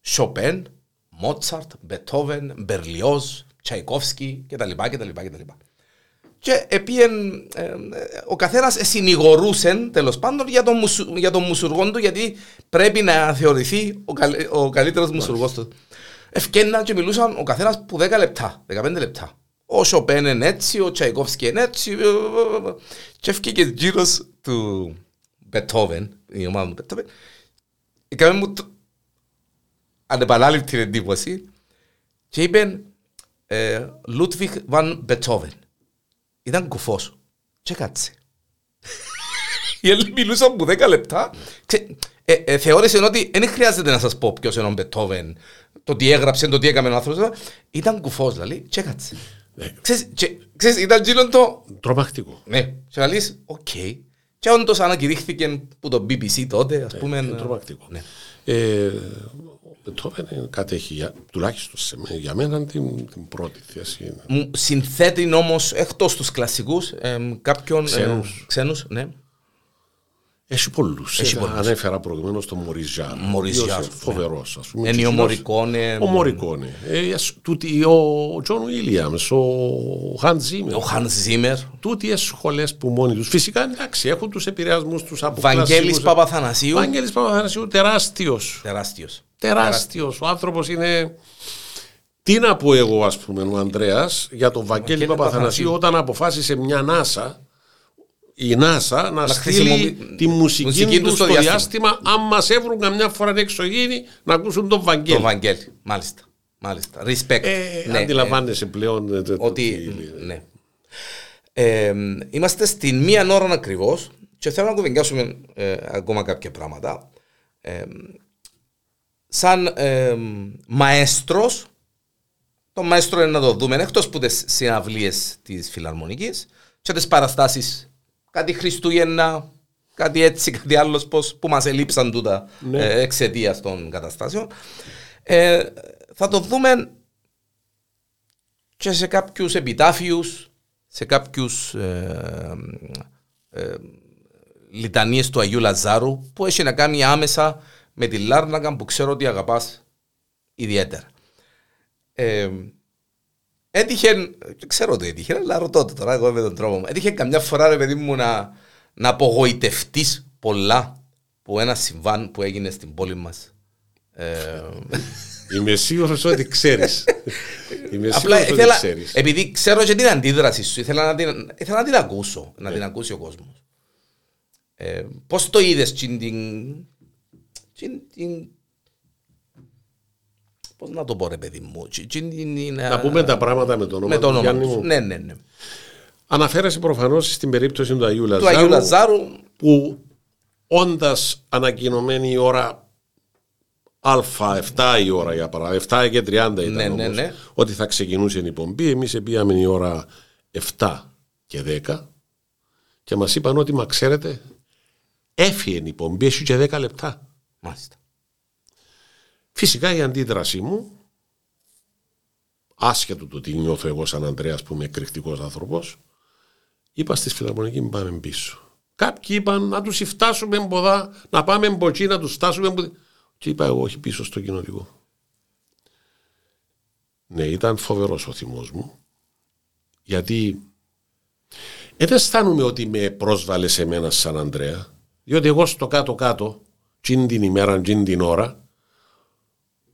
Σοπέν, Μότσαρτ, Μπετόβεν, Μπερλιόζ, Τσαϊκόφσκι κτλ. κτλ, κτλ. Και επίεν, ε, ε, ο καθένας συνηγορούσε τέλος πάντων για τον, μουσου, για τον μουσουργό του γιατί πρέπει να θεωρηθεί ο, καλ, ο καλύτερος μουσουργός του. Ευκέναν και μιλούσαν ο καθένας που 10 λεπτά, 15 λεπτά. Ο Σοπέν είναι έτσι, ο Τσαϊκόφσκι είναι έτσι. ε, ε, ε, ε. Και έφυγε γύρος του Μπετόβεν, η ομάδα του Μπετόβεν. Έκαμε μου το- ανεπανάληπτη εντύπωση και είπε ε, Λούτβιχ Βαν Μπετόβεν. Ήταν κουφός και κάτσε. Οι άλλοι μιλούσαν που 10 λεπτά. Ξε, ε, ε, θεώρησε ότι δεν χρειάζεται να σας πω ποιος είναι ο Μπετόβεν, το τι έγραψε, το τι έκαμε ο άνθρωπος. Ήταν κουφός, δηλαδή, και κάτσε. Ναι. Ξέρεις, και- ξέρεις, ήταν γίνον το Τρομακτικό. ναι, και να λες, οκ. Και Και όντως ανακηρύχθηκε που το BBC τότε, ας πούμε. Είναι τρομακτικό. Ναι. Ε, ο Μπετόβεν κατέχει για, τουλάχιστον σε, μέ- για μένα την, την πρώτη θέση. Μου συνθέτει όμως εκτός τους κλασικούς κάποιον. Ξένους. ξένους, ναι. Έχει πολλούς. Έχει πολλούς. Ανέφερα προηγουμένως τον Μορίς Ζαρ. Μορίς Ζαρ, ναι. Φοβερός, ας πούμε. Ένιο τζι τζείνος. Μορικόνε. Ο Μορικόνε. Ε, ας- τούτοι, ο Τζον Βίλιαμς, ο Χαντ Ζήμερ. Ο Χαν Ζήμερ. Τούτοι οι σχολές που μόνοι του. Φυσικά εντάξει, έχουν τους επηρεασμούς τους από Βαγγέλης κλασσικούς. Παπαθανασίου. Βαγγέλης Παπαθανασίου, τεράστιος. Τεράστιος. Τεράστιος. Ο άνθρωπος είναι. Τι να πω εγώ, ας πούμε, ο Ανδρέας για τον Βαγγέλη Βαγγέλη Παπαθανασίου όταν αποφάσισε μια NASA, η NASA να, στείλει χρησιμοποιεί- τη μουσική, μουσική του του στο στο διάστημα, αν μας έβρουν καμιά φορά εξωγήινη, να ακούσουν τον Βαγγέλη. Το Βαγγέλη. Μάλιστα. Μάλιστα. Respect. Ε, Ναι, αντιλαμβάνεσαι πλέον ε, το- το ότι. τι- Ναι. Ε, είμαστε στην μία ώρα ακριβώς και θέλω να κουβεντιάσουμε ε, ακόμα κάποια πράγματα. Ε, σαν ε, μαέστρος, το μαέστρο είναι να το δούμε εκτός που τις συναυλίες της φιλαρμονικής και τις παραστάσεις. Κάτι Χριστούγεννα, κάτι έτσι, κάτι άλλος πώς, που μας ελείψαν τούτα Ναι. ε, εξαιτίας των καταστάσεων. Ε, θα το δούμε και σε κάποιους επιτάφιους, σε κάποιους ε, ε, λιτανίες του Αγίου Λαζάρου που έχει να κάνει άμεσα με τη Λάρνακα που ξέρω ότι αγαπάς ιδιαίτερα. Ε, έτυχε, δεν ξέρω ότι έτυχε, αλλά ρωτώ το τώρα εγώ με τον τρόπο μου. Έτυχε καμιά φορά ρε παιδί μου να, να απογοητευτείς πολλά που ένα συμβάν που έγινε στην πόλη μας. Ε, Είμαι σίγουρος ότι ξέρεις. Είμαι Απλά σίγουρος ότι ήθελα, ξέρεις. επειδή ξέρω και την αντίδραση σου, ήθελα να την, ήθελα να την ακούσω, να την ακούσει ο κόσμος. Ε, πώς το είδες την, την, την, την πώς να το πω ρε παιδί μου, την, την, την, Να πούμε τα πράγματα με το όνομα με το του όνομα Γιάννη τους. μου. Ναι, ναι, ναι. Αναφέρεσαι προφανώς στην περίπτωση του Αγίου Του Λαζάρου, Αγίου Λαζάρου, που όντας ανακοινωμένη η ώρα Α7 η ώρα για παράδειγμα, 7 και 30 ήταν Ναι, ναι, όμως, ναι. ότι θα ξεκινούσε η εκπομπή. Εμείς πήγαμε η ώρα 7 και 10 και μας είπαν ότι, μα ξέρετε, έφυγε η εκπομπή, έχει και 10 λεπτά. Μάλιστα. Φυσικά η αντίδρασή μου, άσχετο του τι νιώθω εγώ σαν Ανδρέας που είμαι εκρηκτικός άνθρωπος, είπα στη φιλαρμονική μην πάμε πίσω. Κάποιοι είπαν να τους φτάσουμε εμποδά, να πάμε εμποκεί, να τους φτάσουμε εμποδά. Και είπα εγώ όχι πίσω στο κοινοτικό. Ναι, ήταν φοβερός ο θυμός μου, γιατί δεν αισθάνομαι ότι με πρόσβαλε σε μένα σαν Ανδρέα, διότι εγώ στο κάτω-κάτω, τσιν την ημέρα, τσιν την ώρα,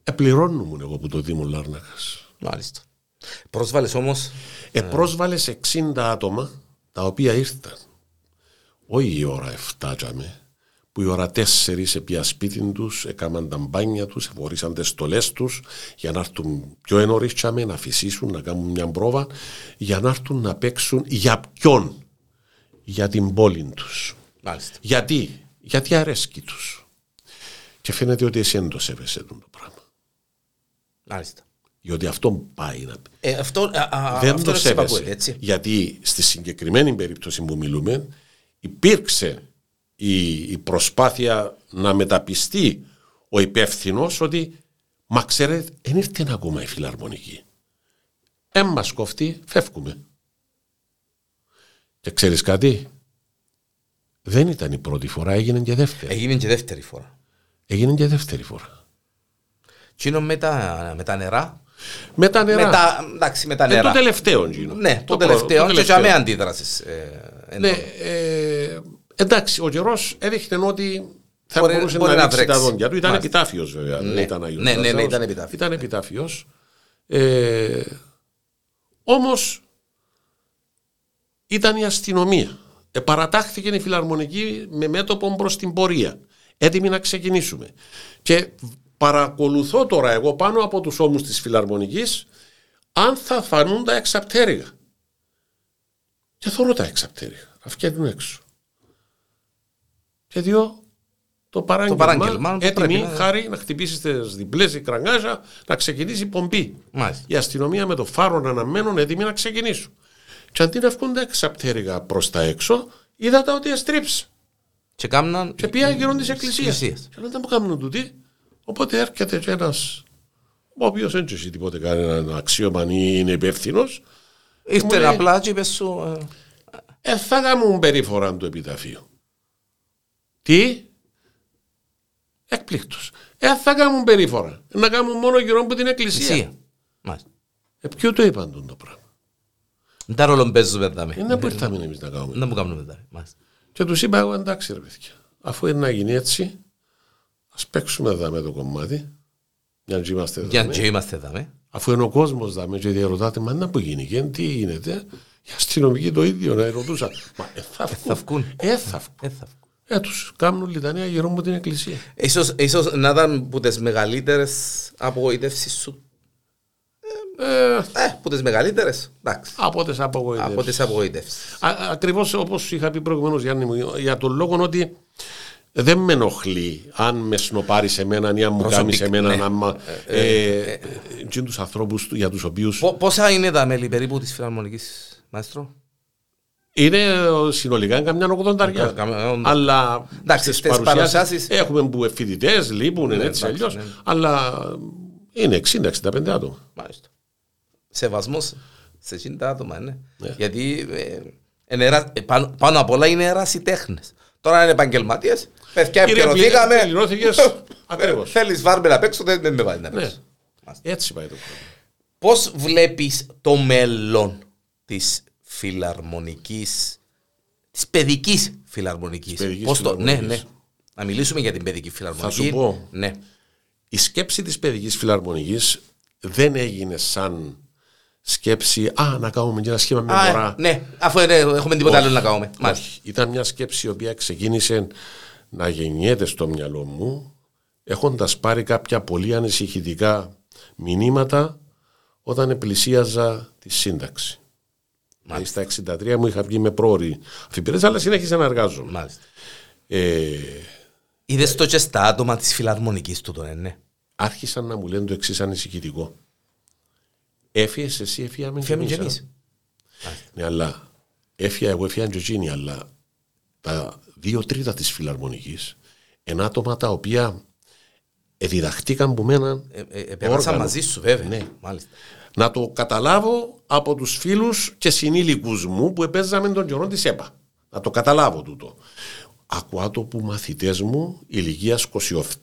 επληρώνουν εγώ που το Δήμο Λάρνακας. Μάλιστα. Πρόσβαλες όμως, Επρόσβαλες 60 άτομα τα οποία ήρθαν. Όχι η ώρα 7 τζαμε, που η ώρα 4 επία σπίτι τους, έκαναν τα μπάνια τους, εφορήσαν τις στολές τους για να έρθουν πιο ενωρί τζαμε, να φυσήσουν, να κάνουν μια πρόβα, για να έρθουν να παίξουν για ποιον, για την πόλη τους. μάλιστα. Γιατί, γιατί αρέσκει τους. Και φαίνεται ότι εσύ δεν το σέβεσαι το πράγμα. Μάλιστα. Διότι αυτό πάει να πει. Ε, αυτό, α, α, δεν αυτό το είναι σέβεσαι. συμπακούεται, έτσι. Γιατί στη συγκεκριμένη περίπτωση που μιλούμε υπήρξε η, η προσπάθεια να μεταπιστεί ο υπεύθυνος ότι μα ξέρετε δεν ήρθε ακόμα η φιλαρμονική. Εν μας κοφτεί, φεύγουμε. Και ξέρεις κάτι, δεν ήταν η πρώτη φορά, έγινε και δεύτερη. Έγινε και δεύτερη φορά. Έγινε και δεύτερη φορά. Τι είναι με τα, με τα νερά. Με τα νερά. Με τα, εντάξει, με τα Ε, νερά. το τελευταίο Γινο. Ναι, το, προ- τελευταίο. Και τελευταίο. για με αντίδρασες. Ε, Ναι, εννοώ. ε, εντάξει, ο καιρός έδειχνε ότι θα Μπορεί- μπορούσε μπορεί να να ρίξει τα βρέξει. δόντια του. Ήταν Μάλιστα. επιτάφιος βέβαια. Ναι. Δεν ήταν Άγιος Ναι, ναι, ναι, Λάζαρος. ήταν επιτάφιος. Ήταν επιτάφιος. Ε, Όμως ήταν η αστυνομία. Επαρατάχθηκε η φιλαρμονική με μέτωπο προς την πορεία. Έτοιμοι να ξεκινήσουμε. Και παρακολουθώ τώρα εγώ πάνω από τους ώμους της φιλαρμονικής αν θα φανούν τα εξαπτέρυγα. Και θωρώ τα εξαπτέρυγα. Να βγαίνουν έξω. Και δύο το παράγγελμα, Το παράγγελμα, το έτοιμη πρέπει να- χάρη να χτυπήσετε διπλές η κρανγάζα να ξεκινήσει η πομπή. Μάλιστα. Η αστυνομία με το φάρο να αναμένουν έτοιμοι να ξεκινήσουν. Και αντί να βγουν τα εξαπτέρυγα προς τα έξω, είδατε ότι εστρίψε. Και κάμναν... Και πήγαν γύρω της εκκλησίας. εκκλησίες. Και δεν μου κάνουν τούτοι. Οπότε έρχεται και ένας ο οποίος δεν έχει τίποτε κανέναν αξίωμα ή είναι υπεύθυνος. Μου Ήρθε λέει- απλά και είπες σου... ε, Ε, θα κάνουν περίφορα του επιταφείου. Τι; Εκπλήκτος. Ε, θα κάνουν περίφορα. Να κάνουν μόνο γύρω από την εκκλησία. Εσύ. Μάλιστα. Ε, ποιο το είπαν τον το πράγμα. Δεν τα ρόλο παίζουμε δάμε. Είναι που ήρθαμε εμείς να κάνουμε. Δεν μου κάνουμε δάμε. Μάλιστα. Και του είπα εγώ εντάξει ρε παιδιά. Αφού είναι να γίνει έτσι, ας παίξουμε εδώ με το κομμάτι. Για να είμαστε εδώ. Για και είμαστε δάμε. Αφού είναι ο κόσμος δάμε και διαρωτάτε, μα να που γίνει και τι γίνεται. Οι αστυνομικοί το ίδιο να ρωτούσαν. Μα ε, θα θα βγουν. βγουν. Ε, θα βγουν. Ε, θα βγω. Ε, τους κάνουν λιτανία γύρω από την εκκλησία. Ίσως, ίσως να ήταν που τις μεγαλύτερες απογοητεύσεις σου. Ε, Ε, που τις μεγαλύτερες. Εντάξει. από τις απογοητεύσεις. Από τις απογοητεύσεις. Α- Ακριβώς όπως είχα πει προηγουμένως Γιάννη μου, για τον λόγο ότι δεν με ενοχλεί αν με σνοπάρει σε μένα ή αν μου κάνει Προσωπικ- σε μένα ναι. άμα ε, ε, τους ανθρώπους του- για τους οποίους Πο- Πόσα είναι τα μέλη περίπου της φιλαρμονικής, μαέστρο; είναι ε, συνολικά καμιά 80 Κα- καμιά 80. αλλά Εντάξει, στις στις παρουσιάσεις παρουσιάσεις- έχουμε που φοιτητές λείπουν έτσι εντάξει, αλλιώς ναι. αλλά είναι 60-65 άτομα Μάλιστα. Σεβασμός σε 60 άτομα, ναι. Ναι. Γιατί ε, είναιερα- ε, πάνω, πάνω απ' όλα είναι ερασιτέχνες. Τώρα είναι επαγγελματίες. Παιδιά, Κύριε, επικαιρωθήκαμε. πληρώθηκες ακριβώς. Θέλεις βάρμε να παίξω, δεν δεν με βάλει να Ναι. παίξω. έτσι πάει το πράγμα Πώς βλέπεις το μέλλον της φιλαρμονικής, της παιδικής φιλαρμονικής; παιδικής Πώς το, ναι, ναι. φιλαρμονικής. Να μιλήσουμε για την παιδική φιλαρμονική. σου πω. Ναι. η σκέψη της παιδικής φιλαρμονικής δεν έγινε σαν σκέψη «Α, να κάνουμε και ένα σχήμα με Α, μωρά». ε, ναι, αφού ε, έχουμε τίποτα άλλο να κάνουμε. Μάλιστα. Όχι. Ήταν μια σκέψη η οποία ξεκίνησε να γεννιέται στο μυαλό μου έχοντας πάρει κάποια πολύ ανησυχητικά μηνύματα όταν πλησίαζα τη σύνταξη. Δηλαδή στα 63 μου είχα βγει με πρόορη αφιπηρέτηση, αλλά συνέχισα να εργάζομαι. Μάλιστα. Ε, Είδες το και στα άτομα της φιλαρμονικής του τον, ε, ναι. άρχισαν να μου λένε το εξής ανησυχητικό. Έφυγες εσύ, έφυγαμε και Φιάμε και εμείς. εμείς. Ναι, αλλά έφυγα εγώ, έφυγαν και εκείνοι, αλλά τα δύο τρίτα της φιλαρμονικής είναι άτομα τα οποία διδαχτήκαν που μένα Ε, ε, ε, Πέρασα όργανο. μαζί σου, βέβαια. Ναι. Μάλιστα. να το καταλάβω από τους φίλους και συνήλικους μου που επέζαμε τον καιρό της ΕΠΑ. Να το καταλάβω τούτο. Ακούω το που μαθητές μου ηλικίας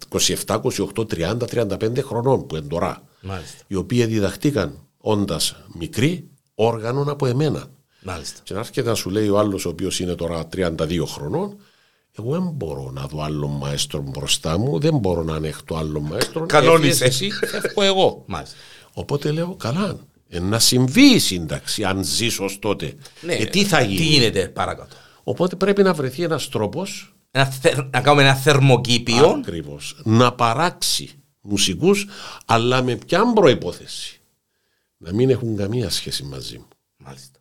27, 28, 30, 35 χρονών που είναι τώρα Μάλιστα. οι οποίοι διδαχτήκαν όντας μικροί όργανων από εμένα. Μάλιστα. Και να έρχεται να σου λέει ο άλλος ο οποίος είναι τώρα 32 χρονών εγώ δεν μπορώ να δω άλλο μαέστρο μπροστά μου, δεν μπορώ να ανέχτω άλλο μαέστρο. Κανόνισε. Έφυγες Εσύ, φεύγω εγώ. Μάλιστα. Οπότε λέω καλά. Ε, να συμβεί η σύνταξη, αν ζήσω ως τότε. Ναι, ε, τι θα γίνει. Τι γίνεται παρακάτω. Οπότε πρέπει να βρεθεί ένας τρόπος Ένα θε- να κάνουμε ένα θερμοκήπιο. ακριβώς να παράξει μουσικούς, αλλά με ποια προϋπόθεση. Να μην έχουν καμία σχέση μαζί μου. Μάλιστα.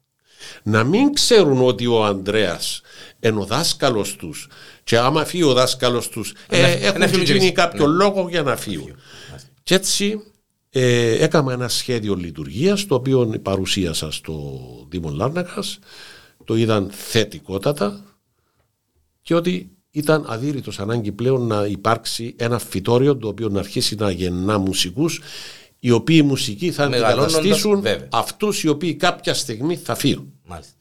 Να μην ξέρουν ότι ο Ανδρέας είναι ο δάσκαλος τους και άμα φύγει ο δάσκαλος τους ε, Να- έχουν να φύγουν γίνει κι εμείς. κάποιο Ναι. λόγο για να φύγουν. Και έτσι ε, έκανα ένα σχέδιο λειτουργίας το οποίο παρουσίασα στο Δήμο Λάρνακας το είδαν θετικότατα και ότι ήταν αδύρυτος ανάγκη πλέον να υπάρξει ένα φυτόριο το οποίο να αρχίσει να γεννά μουσικούς οι οποίοι μουσικοί θα Μεγαλώνοντας, αντικαταστήσουν βέβαια. αυτούς οι οποίοι κάποια στιγμή θα φύγουν. Μάλιστα.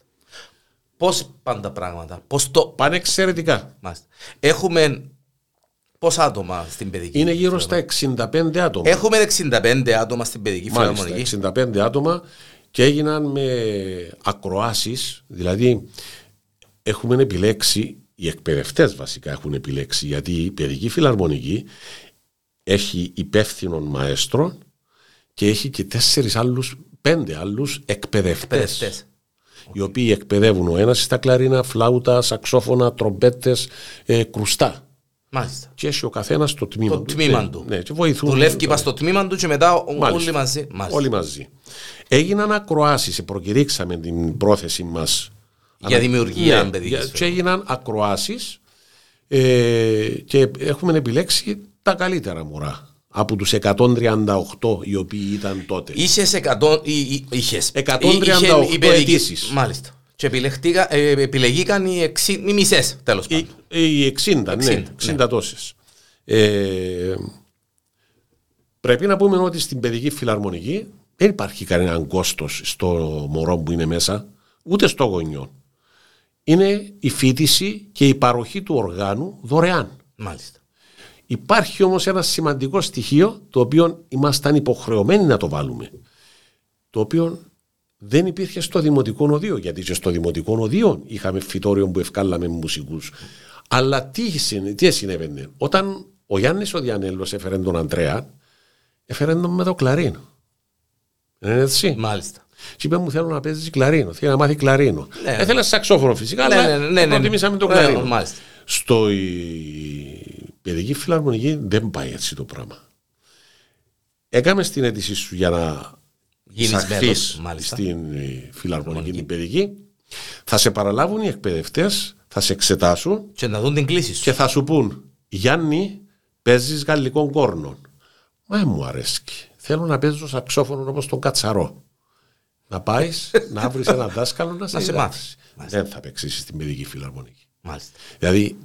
Πώς πάνε τα πράγματα; Πώς το... Πάνε εξαιρετικά. Μάλιστα. Έχουμε πόσα άτομα στην παιδική. Είναι γύρω στα 65 άτομα. Έχουμε 65 άτομα στην παιδική φιλαρμονική. Μάλιστα, 65 άτομα και έγιναν με ακροάσεις, δηλαδή έχουμε επιλέξει, οι εκπαιδευτές βασικά έχουν επιλέξει, γιατί η παιδική φιλαρμονική έχει υπεύθυνον μαέστρο και έχει και τέσσερις άλλους, πέντε άλλους εκπαιδευτές. Εκπαιδευτές. Οι οποίοι εκπαιδεύουν ο ένας στα κλαρίνα, φλάουτα, σαξόφωνα, τρομπέτες, ε, κρουστά. Μάλιστα. Και έχει ο καθένας το τμήμα Το του. τμήμα Ναι, του. Ναι, και βοηθούν. Δουλεύει πας στο τμήμα του και μετά ο- Μάλιστα. όλοι μαζί. Μάλιστα. Όλοι μαζί. Έγιναν ακροάσεις, προκηρύξαμε την πρόθεση μας. Για δημιουργία ναι, παιδικής για- Και έγιναν ακροάσεις ε, και έχουμε επιλέξει τα καλύτερα μωρά από τους 138 οι οποίοι ήταν τότε. Είχες 100... ή- ή- Είχες. 138 Είχες η παιδική- αιτήσεις. Μάλιστα. Και επιλεχτήκα- ε, επιλεγήκαν οι, εξι... οι μισές τέλος Οι, πάντων. οι 60, 60, ναι, 60 τόσες. Ε, πρέπει να πούμε ότι στην παιδική φιλαρμονική δεν υπάρχει κανένα κόστος στο μωρό που είναι μέσα, ούτε στο γονιό. Είναι η φίτηση και η παροχή του οργάνου δωρεάν. Μάλιστα. Υπάρχει όμως ένα σημαντικό στοιχείο το οποίο ήμασταν υποχρεωμένοι να το βάλουμε. Το οποίο δεν υπήρχε στο δημοτικό οδείο. Γιατί και στο δημοτικό οδείο είχαμε φυτόριο που ευκάλαμε μουσικούς. Αλλά τι, συνε- τι συνέβαινε; Όταν ο Γιάννης ο Διανέλος έφερε τον Αντρέα, έφερε τον με το κλαρίνο. Δεν είναι έτσι; Μάλιστα. Και είπε μου θέλω να παίζεις κλαρίνο. Θέλω να μάθεις κλαρίνο. Ναι. Έθελε σαξόφωνο φυσικά, Ναι, αλλά ναι, ναι, ναι, ναι. προτιμήσαμε το Ναι, κλαρίνο. μάλιστα. Στο η παιδική φιλαρμονική δεν πάει έτσι το πράγμα. Έκαμε την αίτησή σου για να Γίνεις εισαχθείς μέλος, μάλιστα. στην ε, φιλαρμονική την παιδική. Θα σε παραλάβουν οι εκπαιδευτές, θα σε εξετάσουν Και να δουν την κλίση σου. και θα σου πούν Γιάννη, παίζεις γαλλικών κόρνων. Μα μου αρέσει. Θέλω να παίζω σαξόφωνο όπως τον Κατσαρό. Να πάεις να βρεις έναν δάσκαλο να σε, σε διδάξει. μάθει. Δεν θα παίξεις στην παιδική φιλαρμονική. Μάλιστα. Δηλαδή,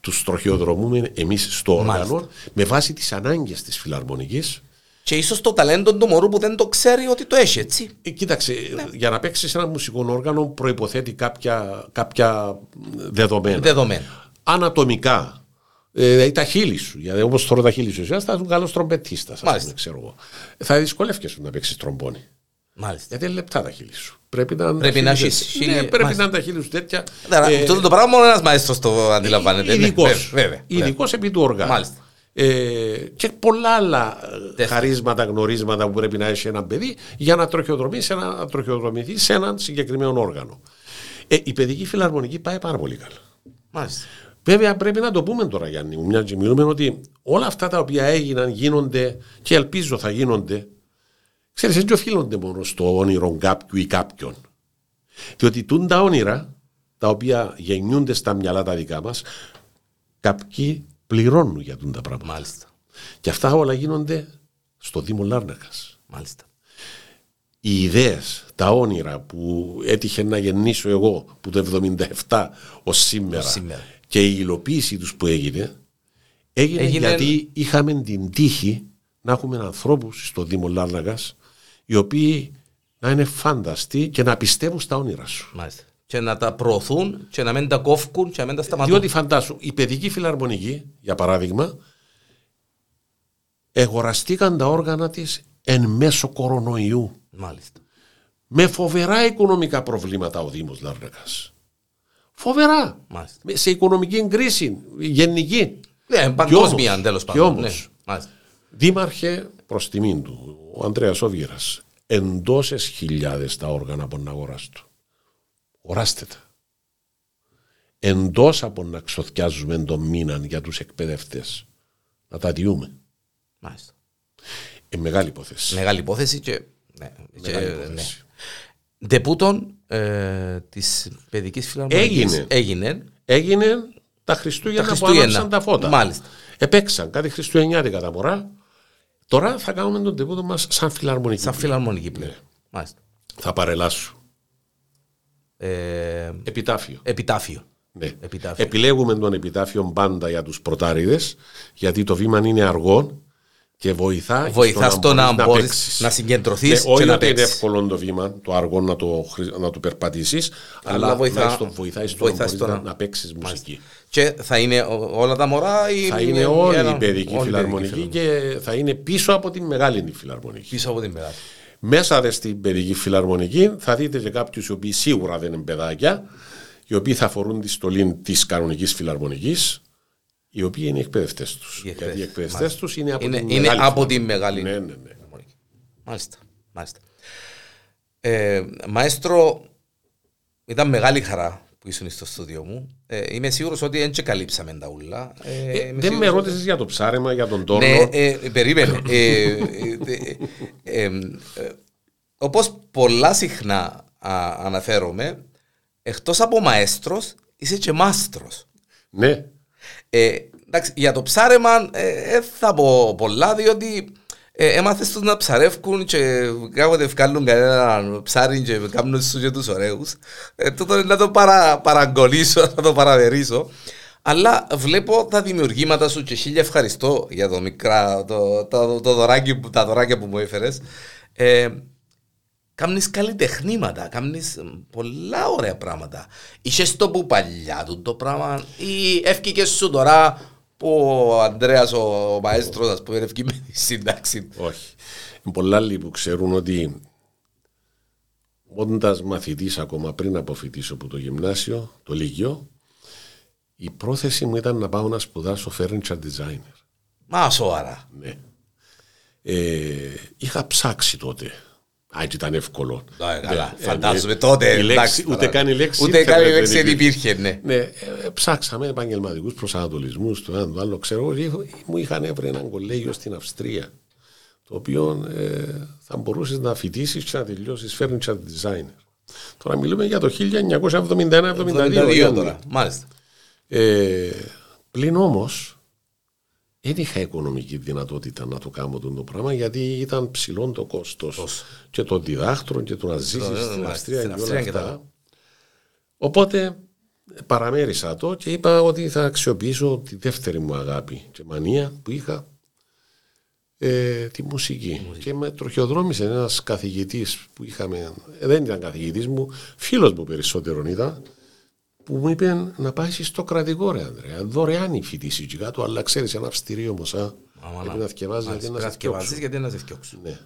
τους τροχιοδρομούμε εμείς στο όργανο Μάλιστα. με βάση τις ανάγκες της φιλαρμονικής. Και ίσως το ταλέντο του μωρού που δεν το ξέρει ότι το έχει έτσι. Ε, κοίταξε, Ναι. για να παίξει ένα μουσικό όργανο προποθέτει κάποια, κάποια δεδομένα. Δεδομένο. Ανατομικά. Ε, τα χείλη σου. Γιατί όπως τώρα τα χείλη σου, εσύ θα ήσουν καλός τρομπετίστας. Μάλιστα. Ξέρω εγώ. Θα δυσκολεύεσαι να παίξεις τρομπόνι. Μάλιστα. Γιατί είναι λεπτά τα χείλη σου. Πρέπει να, είναι Πρέπει τα να χείλη έχεις σου- χείλη- Ναι, πρέπει μάλιστα. να είναι τα χείλη σου τέτοια. Άρα, Ε, αυτό το πράγμα μόνο ένας μαέστρος το αντιλαμβάνεται. ναι. Ειδικός. Βέβαια, βέβαια. Ειδικός επί του οργάνου. Μάλιστα. Ε, και πολλά άλλα ε, Τεστ. χαρίσματα, γνωρίσματα που πρέπει να έχει ένα παιδί για να τροχιοδρομήσει, ένα, να τροχιοδρομηθεί σε έναν συγκεκριμένο όργανο. Ε, η παιδική φιλαρμονική πάει πάρα πολύ καλά. Μάλιστα. Βέβαια πρέπει να το πούμε τώρα Γιάννη μου, μια και μιλούμε ότι όλα αυτά τα οποία έγιναν, γίνονται και ελπίζω θα γίνονται, ξέρεις δεν οφείλονται μόνο στο όνειρο κάποιου ή κάποιον. Διότι τούν τα όνειρα, τα οποία γεννιούνται στα μυαλά τα δικά μας, κάποιοι πληρώνουν για τούν τα πράγματα. Μάλιστα. Και αυτά όλα γίνονται στο Δήμο Λάρνακας. Μάλιστα. Οι ιδέες, τα όνειρα που έτυχε να γεννήσω εγώ που το 77 ως σήμερα, Ως σήμερα. και η υλοποίηση τους που έγινε έγινε, Έγινε- γιατί είχαμε την τύχη να έχουμε ανθρώπους στο Δήμο Λάρνακας οι οποίοι να είναι φάνταστοι και να πιστεύουν στα όνειρα σου. Μάλιστα. Και να τα προωθούν και να μην τα κόφκουν και να μην τα σταματούν. Διότι φαντάσου, η παιδική φιλαρμονική, για παράδειγμα, εγοραστήκαν τα όργανα της εν μέσω κορονοϊού. Μάλιστα. Με φοβερά οικονομικά προβλήματα ο Δήμος Λάρνακας. Φοβερά. Μάλιστα. Με- Σε οικονομική κρίση, γενική. Ναι, παγκόσμια τέλος και πάντων. όμως. Ναι. Μάλιστα. Δήμαρχε προς τιμήν του, ο Ανδρέας Όβιρας, εντόσες χιλιάδες τα όργανα από να αγοράσουν. Αγοράστε τα. Εντός από να ξοθιάζουμε τον μήνα για τους εκπαιδευτές. Να τα διούμε. Μάλιστα. Ε, μεγάλη υπόθεση. Μεγάλη υπόθεση και. Ναι. Μεγάλη και- υπόθεση. ναι. Ντεπούτον ε, της παιδικής φιλαρμονική Έγινε. έγινε Έγινε τα Χριστούγεννα, Τα που Χριστούγεννα. άναψαν τα φώτα. Μάλιστα. Επέξαν κάτι Χριστουγεννιάτικα τα μωρά. Τώρα θα κάνουμε τον τεπούτο μας σαν φιλαρμονική. σαν φιλαρμονική Ναι. πλέον. Μάλιστα. Θα παρελάσω. Ε, Επιτάφιο. επιτάφιο. Ναι. Επιτάφιο. Επιλέγουμε τον επιτάφιο πάντα για τους πρωτάριδες γιατί το βήμα είναι αργό και βοηθά, Βοηθά στο να μπορείς μπορείς παίξεις. να συγκεντρωθείς Ναι, και όχι να ότι είναι παίξεις. εύκολο το βήμα, το αργό να το, χρη- να το περπατήσεις, Αλλά αλλά βοηθά- βοηθά, στο, βοηθάει στο βοηθά να, στο μπορείς να- να, να παίξεις μουσική. Και θα είναι ο- όλα τα μωρά ή Θα είναι όλη ένα- η παιδική όλη η φιλαρμονική παιδική και θα είναι πίσω από την μεγάλη φιλαρμονική. Πίσω από την μεγάλη. Μέσα δε στην παιδική φιλαρμονική θα δείτε και κάποιους οι οποίοι σίγουρα δεν είναι παιδάκια, οι οποίοι θα φορούν τη στολή της κανονικής φιλαρμονικής, οι οποίοι είναι οι εκπαιδευτές τους. Οι εκπαιδευτές, Γιατί οι εκπαιδευτές μάλιστα. τους είναι από Είναι, την είναι μεγάλη από φιλαρμονική. τη μεγάλη. Ναι, ναι, ναι. φιλαρμονική. Μάλιστα. Μάλιστα. Ε, μαέστρο, ήταν μεγάλη χαρά που ήσουν στο στούντιο μου. Ε, είμαι σίγουρος ότι δεν και καλύψαμε τα ούλα. Ε, Ε, είμαι δεν με σίγουρος ότι- ρώτησες για το ψάρεμα, για τον τόνο. Ναι, ε, ε, περίμενε. ε, ε, ε, ε, ε, όπως πολλά συχνά α, αναφέρομαι, εκτός από μαέστρος, είσαι και μάστρος. ναι. Ε, εντάξει, για το ψάρεμα ε, δεν θα πω πολλά, διότι ε, έμαθες τους να ψαρεύκουν και κάποτε βγάλουν κανένα ψάρι και κάνουν σου και τους ωραίους. Ε, τούτο είναι να το παρα, παραγκολήσω, να το παραβερίσω. Αλλά βλέπω τα δημιουργήματα σου και χίλια ευχαριστώ για το μικρά, το, το, το δωράκι, τα δωράκια που μου έφερες. Ε, Κάμνεις καλλιτεχνήματα, κάμνεις πολλά ωραία πράγματα. Είσαι το που παλιά του το πράγμα ή έφυγε σου τώρα που ο Ανδρέας ο μαέστρος ας πούμε έφυγε με τη σύνταξη. Όχι. Είναι πολλά άλλοι που ξέρουν ότι όντας μαθητής ακόμα πριν αποφοιτήσω από το γυμνάσιο, το Λύκειο, η πρόθεση μου ήταν να πάω να σπουδάσω furniture designer. Μα σοβαρά. Ναι. Ε, είχα ψάξει τότε Α, έτσι ήταν εύκολο. Καλά, φαντάζομαι τότε. Η λέξη, ούτε καν η λέξη. Ούτε καν η λέξη δεν υπήρχε, ναι. ναι ε, ψάξαμε επαγγελματικούς προσανατολισμούς, το ένα το άλλο. Ξέρω, μου είχαν έβρει έναν κολέγιο στην Αυστρία. Το οποίο ε, θα μπορούσες να φοιτήσεις και να τελειώσεις furniture designer. Τώρα μιλούμε για το 1971-72. τώρα, μάλιστα. Ε, πλην όμως, δεν είχα οικονομική δυνατότητα να το κάνω το πράγμα γιατί ήταν ψηλό το κόστος και των διδάκτρων και του να ζήσει στην Αυστρία και όλα αυτά. Οπότε παραμέρισα το και είπα ότι θα αξιοποιήσω τη δεύτερη μου αγάπη και μανία που είχα ε, τη μουσική. Και με τροχιοδρόμησε ένας καθηγητής που είχαμε, ε, δεν ήταν καθηγητής μου, φίλος μου περισσότερο ήταν, που μου είπε να πάει στο κρατικό ρε Ανδρέα. Δωρεάν η φοιτήση και κάτω, αλλά ξέρεις ένα αυστηρίο όμως. Πρέπει να θυκευάζει γιατί να σε φτιάξει. γιατί να σε φτιάξει. Ναι.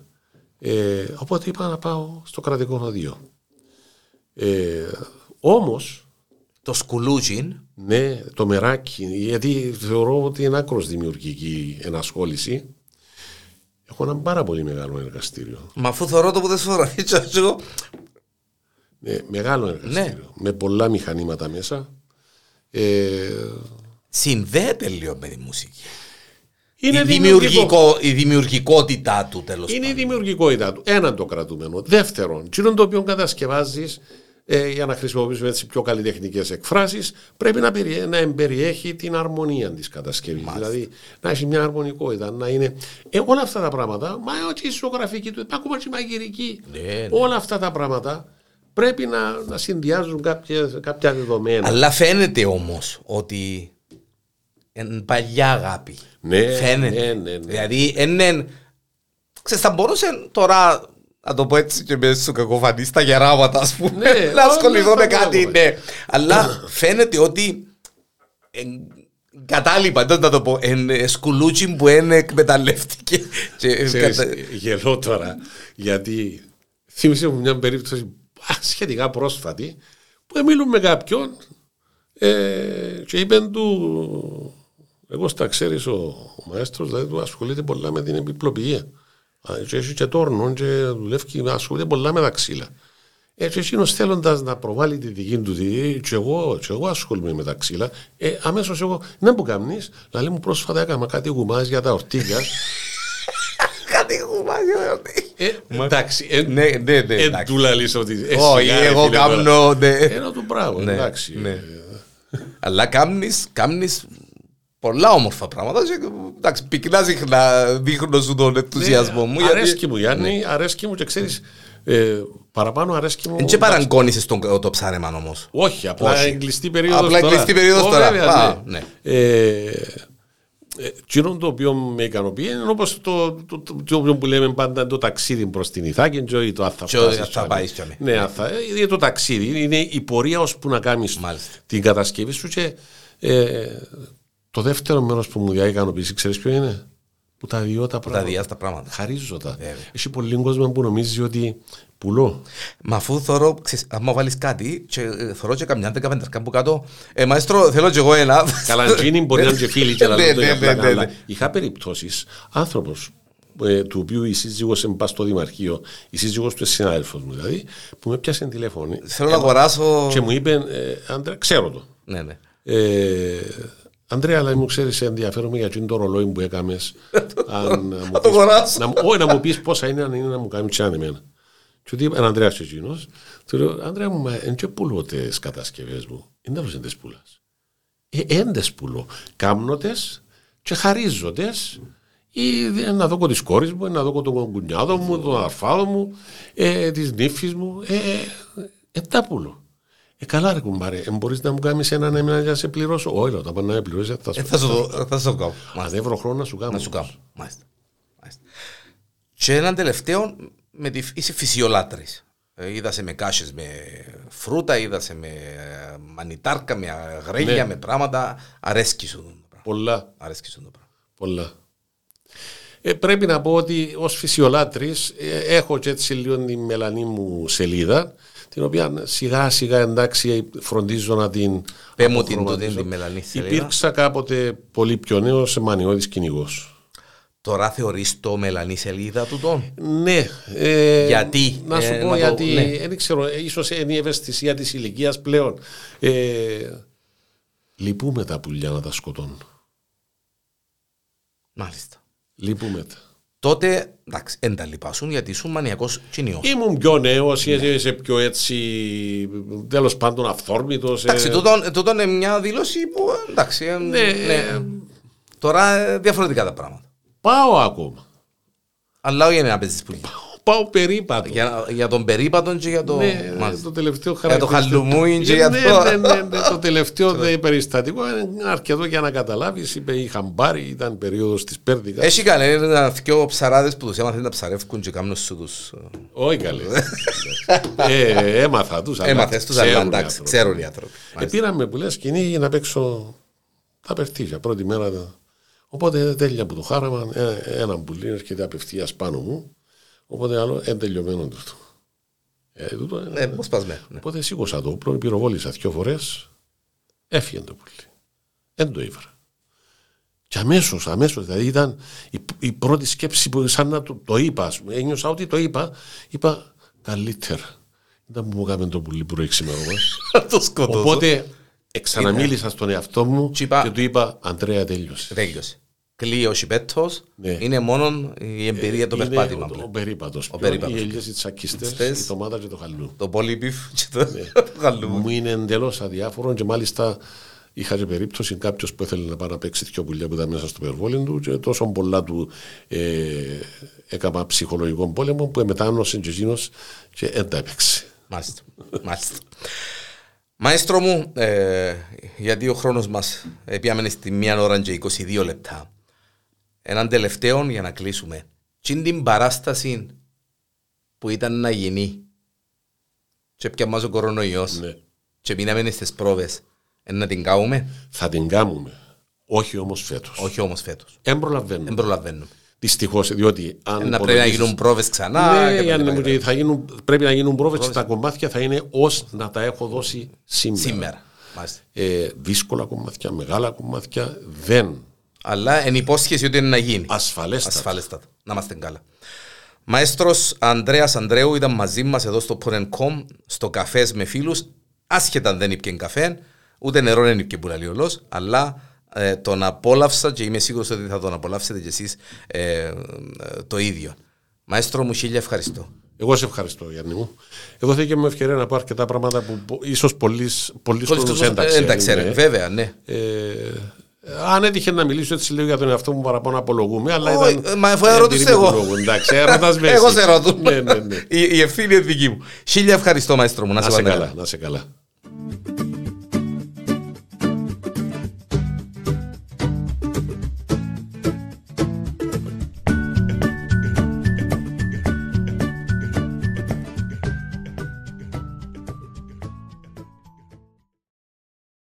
Ε, οπότε είπα να πάω στο κρατικό οδείο. Ε, Όμω. Το σκουλούζιν. Ναι, το μεράκι, γιατί θεωρώ ότι είναι άκρος δημιουργική ενασχόληση. Έχω ένα πάρα πολύ μεγάλο εργαστήριο. Μα αφού θεωρώ το που δεν σου εγώ ναι, μεγάλο εργαστήριο. Ναι. Με πολλά μηχανήματα μέσα. Ε, Συνδέεται λίγο με τη μουσική. Είναι η, δημιουργικό, η δημιουργικότητά του τέλος πάντων. Είναι η δημιουργικότητά του. Έναν το κρατούμενο. Δεύτερον, τσίνον το οποίο κατασκευάζεις ε, για να χρησιμοποιήσουμε έτσι πιο καλλιτεχνικές εκφράσεις, πρέπει να, περι, να εμπεριέχει την αρμονία της κατασκευής. Δηλαδή να έχει μια αρμονικότητα, να είναι. Ε, όλα αυτά τα πράγματα, μα όχι η ζωγραφική του, ακόμα και η μαγειρική. Ναι, ναι. Όλα αυτά τα πράγματα πρέπει να, να συνδυάζουν κάποια, κάποια δεδομένα. Αλλά φαίνεται όμως ότι είναι παλιά αγάπη. Ναι, φαίνεται. Ναι, ναι, ναι. Δηλαδή, είναι. Ξέρεις, θα μπορούσε τώρα να το πω έτσι και μέσα στο κακοφανή στα γεράματα, ας πούμε, ναι, να ασχοληθώ με κάτι. Ναι. Αλλά φαίνεται ότι. Κατάλοιπα, δεν να το πω. Εν σκουλούτσι που είναι εκμεταλλεύτηκε. Γελώ τώρα, γιατί θύμισε μου μια περίπτωση σχετικά πρόσφατη που μιλούν με κάποιον ε, και είπε του εγώ στα ξέρεις ο, ο μαέστρος δηλαδή του ασχολείται πολλά με την επιπλοποιία. Και έχει και τόρνο και δουλεύει ασχολείται πολλά με τα ξύλα έτσι εκείνος θέλοντας να προβάλλει τη δική του δική και εγώ, και εγώ ασχολούμαι με τα ξύλα ε, αμέσως εγώ, να που κάνεις δηλαδή μου πρόσφατα έκανα κάτι γουμάς για τα ορτίγια κάτι γουμάς για τα ορτίγια ε, εντάξει. Ε, ναι, ναι, ναι. Ε, του λαλείς ότι... Όχι, εγώ κάνω... Ένα του πράγμα, εντάξει. Ναι. Αλλά κάμνεις, κάμνεις πολλά όμορφα πράγματα. Εντάξει, πυκνά δείχνω σου τον ενθουσιασμό μου. Αρέσκει μου, Γιάννη, αρέσκει μου και ξέρεις... Ε, παραπάνω αρέσκει μου. Δεν και παραγκώνησε το ψάρεμα όμως. Όχι, απλά εγκλειστή περίοδος. Απλά εγκλειστή περίοδος τώρα. Ναι. Εκείνο το οποίο με ικανοποιεί είναι όπως το, το, το, το, που λέμε πάντα το ταξίδι προς την Ιθάκη και το αν θα πάεις Ναι, είναι το ταξίδι. Είναι η πορεία ώσπου να κάνεις την κατασκευή σου και ε, το δεύτερο μέρος που μου διάει ικανοποίηση, ξέρεις ποιο είναι; Που τα διώ τα πράγματα. τα πράγματα. Χαρίζω τα. Έχει πολλοί κόσμο που νομίζεις ότι πουλώ. Μα αφού θωρώ, άμα βάλεις κάτι και ε, θωρώ και καμιά δεκαπενταρκά που κάτω, ε, μαέστρο, θέλω και εγώ ένα. Καλά, εκείνη μπορεί να είναι και φίλοι και να ναι, ναι, ναι, ναι, Είχα περιπτώσεις, άνθρωπος ε, του οποίου η σύζυγος εμπά στο Δημαρχείο, η σύζυγος του συνάδελφος μου δηλαδή, που με πιάσε τηλέφωνο. Θέλω να αγοράσω... Και μου είπε, ε, Άντρε, ξέρω το. Ναι, ναι. Ε, Αντρέα, αλλά μου ξέρεις, ενδιαφέρομαι για το ρολόι που έκαμες. Να το αγοράσω. Όχι, να μου πεις πόσα είναι, αν είναι να μου κάνει τσάνε εμένα. Και ότι ένα Ανδρέας και εκείνος, του λέω, Ανδρέα μου, μα εν και πουλώ τις κατασκευές μου. Είναι τέλος εντες πουλάς. Ε, έντες πουλώ. Κάμνοτες και χαρίζοντες Ή να δω τη κόρη μου, να δω τον κουνιάδο μου, τον αρφάδο μου, ε, τη νύφη μου. Ε, ε, ε, πουλο. Ε, καλά ρε κουμπάρε, ε, μπορείς να μου κάνεις ένα να μην να σε πληρώσω. Όχι, όταν πάνε να με πληρώσεις θα σου, ε, θα σου, θα σου κάνω. Αν έβρω χρόνο να σου κάνω. Να σου κάνω, μάλιστα. μάλιστα. Και έναν τελευταίο, με τη, είσαι φυσιολάτρης. Ε, είδα σε με κάσες με φρούτα, είδα σε με ε, μανιτάρκα, με αγρέλια, ναι. με πράγματα. Αρέσκει σου. Πολλά. Αρέσκει σου το πράγμα. Πολλά. Ε, πρέπει να πω ότι ως φυσιολάτρης ε, έχω και έτσι λίγο τη μελανή μου σελίδα την οποία σιγά σιγά εντάξει φροντίζω να την Πέ μου την τότε τη μελανή σελίδα. Υπήρξα κάποτε πολύ πιο νέος σε μανιώδης κυνηγός. Τώρα θεωρείς το μελανή σελίδα του τον; Ναι. Ε, γιατί; Να σου ε, πω γιατί. Ναι. Δεν ξέρω, ίσως είναι η ευαισθησία της ηλικίας πλέον. Ε, λυπούμε τα πουλιά να τα σκοτώνουν. Μάλιστα. Λυπούμε τα. Τότε, εντάξει, δεν τα λυπάσουν γιατί ήσουν μανιακός κοινιό. Ήμουν πιο νέος, είσαι πιο έτσι, τέλος πάντων αυθόρμητος. Ε. Εντάξει, τούτο είναι μια δήλωση που εντάξει. Ε, ναι, ναι. Τώρα ε, διαφορετικά τα πράγματα. Πάω ακόμα. Αλλά όχι να παίζεις πολύ. Πάω περίπατο. Για, για τον περίπατο και για το. Ναι, το τελευταίο Για το χαλουμούιν και για ναι, το. Ναι, ναι, ναι, το τελευταίο περιστατικό είναι αρκετό για να καταλάβεις. Είπε η χαμπάρι, ήταν περίοδος της Πέρδικας. Έχει κανένα δυο ψαράδες που τους έμαθαν να ψαρεύκουν και κάνουν σου τους. Όχι καλέ. ε, έμαθα τους. Έμαθες τους, αλλά εντάξει, ξέρουν οι άνθρωποι. Επήραμε που λες σκηνή για να παίξω τα περτίζια πρώτη μέρα. Οπότε τέλεια από το χάραμα, ένα πουλί έρχεται απευθείας πάνω μου Οπότε άλλο εντελειωμένο του. Ε, τούτο, ε, ναι, σπασμένο. Ναι. Οπότε σήκωσα το όπλο, πυροβόλησα δύο φορές, έφυγε το πουλί. Δεν το ήβρα. Και αμέσως, αμέσως, δηλαδή ήταν η, η, πρώτη σκέψη που σαν να το, το είπα, ένιωσα ότι το είπα, είπα καλύτερα. Ήταν που μου έκανε το πουλί που σήμερα. το σκοτώσω. Οπότε εξαναμίλησα στον εαυτό μου και, και του είπα Αντρέα τέλειωσε. Τέλειωσε κλείει ο Σιπέτο, ναι. είναι μόνο η εμπειρία το περπάτημα. Ο, ο περίπατος. Οι ελιέ, οι τσακιστέ, η ντομάτα και το χαλού. Το πολύπιφ και το, ναι. το χαλού. Μου είναι εντελώς αδιάφορο και μάλιστα είχα και περίπτωση κάποιος που ήθελε να πάει να παίξει δύο πουλιά που ήταν μέσα στο περβόλι του και τόσο πολλά του ε, έκανα ψυχολογικό πόλεμο που μετάνωσε και εκείνος και δεν τα έπαιξε. Μάλιστα. Μάλιστα. Μαέστρο μου, ε, γιατί ο χρόνος μας πήγαμε στη μία ώρα και 22 λεπτά έναν τελευταίο για να κλείσουμε. Τι την παράσταση που ήταν να γίνει και πια μας ο κορονοϊός ναι. και μείναμε στις πρόβες να την κάνουμε. Θα την κάνουμε. Όχι όμως φέτος. Όχι όμως φέτος. Εν προλαβαίνουμε. Εν προλαβαίνουμε. Δυστυχώς, διότι αν. Να πρέπει να γίνουν πρόβες ξανά. Ναι, και θα γίνουν, πρέπει να γίνουν πρόβες και τα κομμάτια θα είναι ως να τα έχω δώσει σήμερα. Σήμερα. Ε, δύσκολα κομμάτια, μεγάλα κομμάτια δεν αλλά εν υπόσχεση ότι είναι να γίνει. Ασφαλέστατα. Ασφαλέστατα. Να είμαστε καλά. Μαέστρος Ανδρέας Ανδρέου ήταν μαζί μας εδώ στο Porn.com, στο καφέ με φίλους. Άσχετα αν δεν ήπια καφέ, ούτε νερό δεν ήπια που λέει ολός, αλλά ε, τον απόλαυσα και είμαι σίγουρος ότι θα τον απολαύσετε κι εσείς ε, ε, το ίδιο. Μαέστρο μου, χίλια ευχαριστώ. Εγώ σε ευχαριστώ, Γιάννη μου. Εδώ θα και με ευκαιρία να πω αρκετά πράγματα που ίσως πολλοί κόσμοι δεν τα ξέρουν. Βέβαια, ναι. Ε, αν έτυχε να μιλήσω έτσι λίγο για τον εαυτό μου παραπάνω απολογούμε, αλλά oh, ήταν. Μα αφού ερώτησε εγώ. Εντάξει, έρωτας με. Εγώ σε ρωτώ. ναι, ναι, ναι. Η, η ευθύνη είναι δική μου. Χίλια ευχαριστώ, Μαέστρο μου. Να, να σε καλά. Να σε καλά.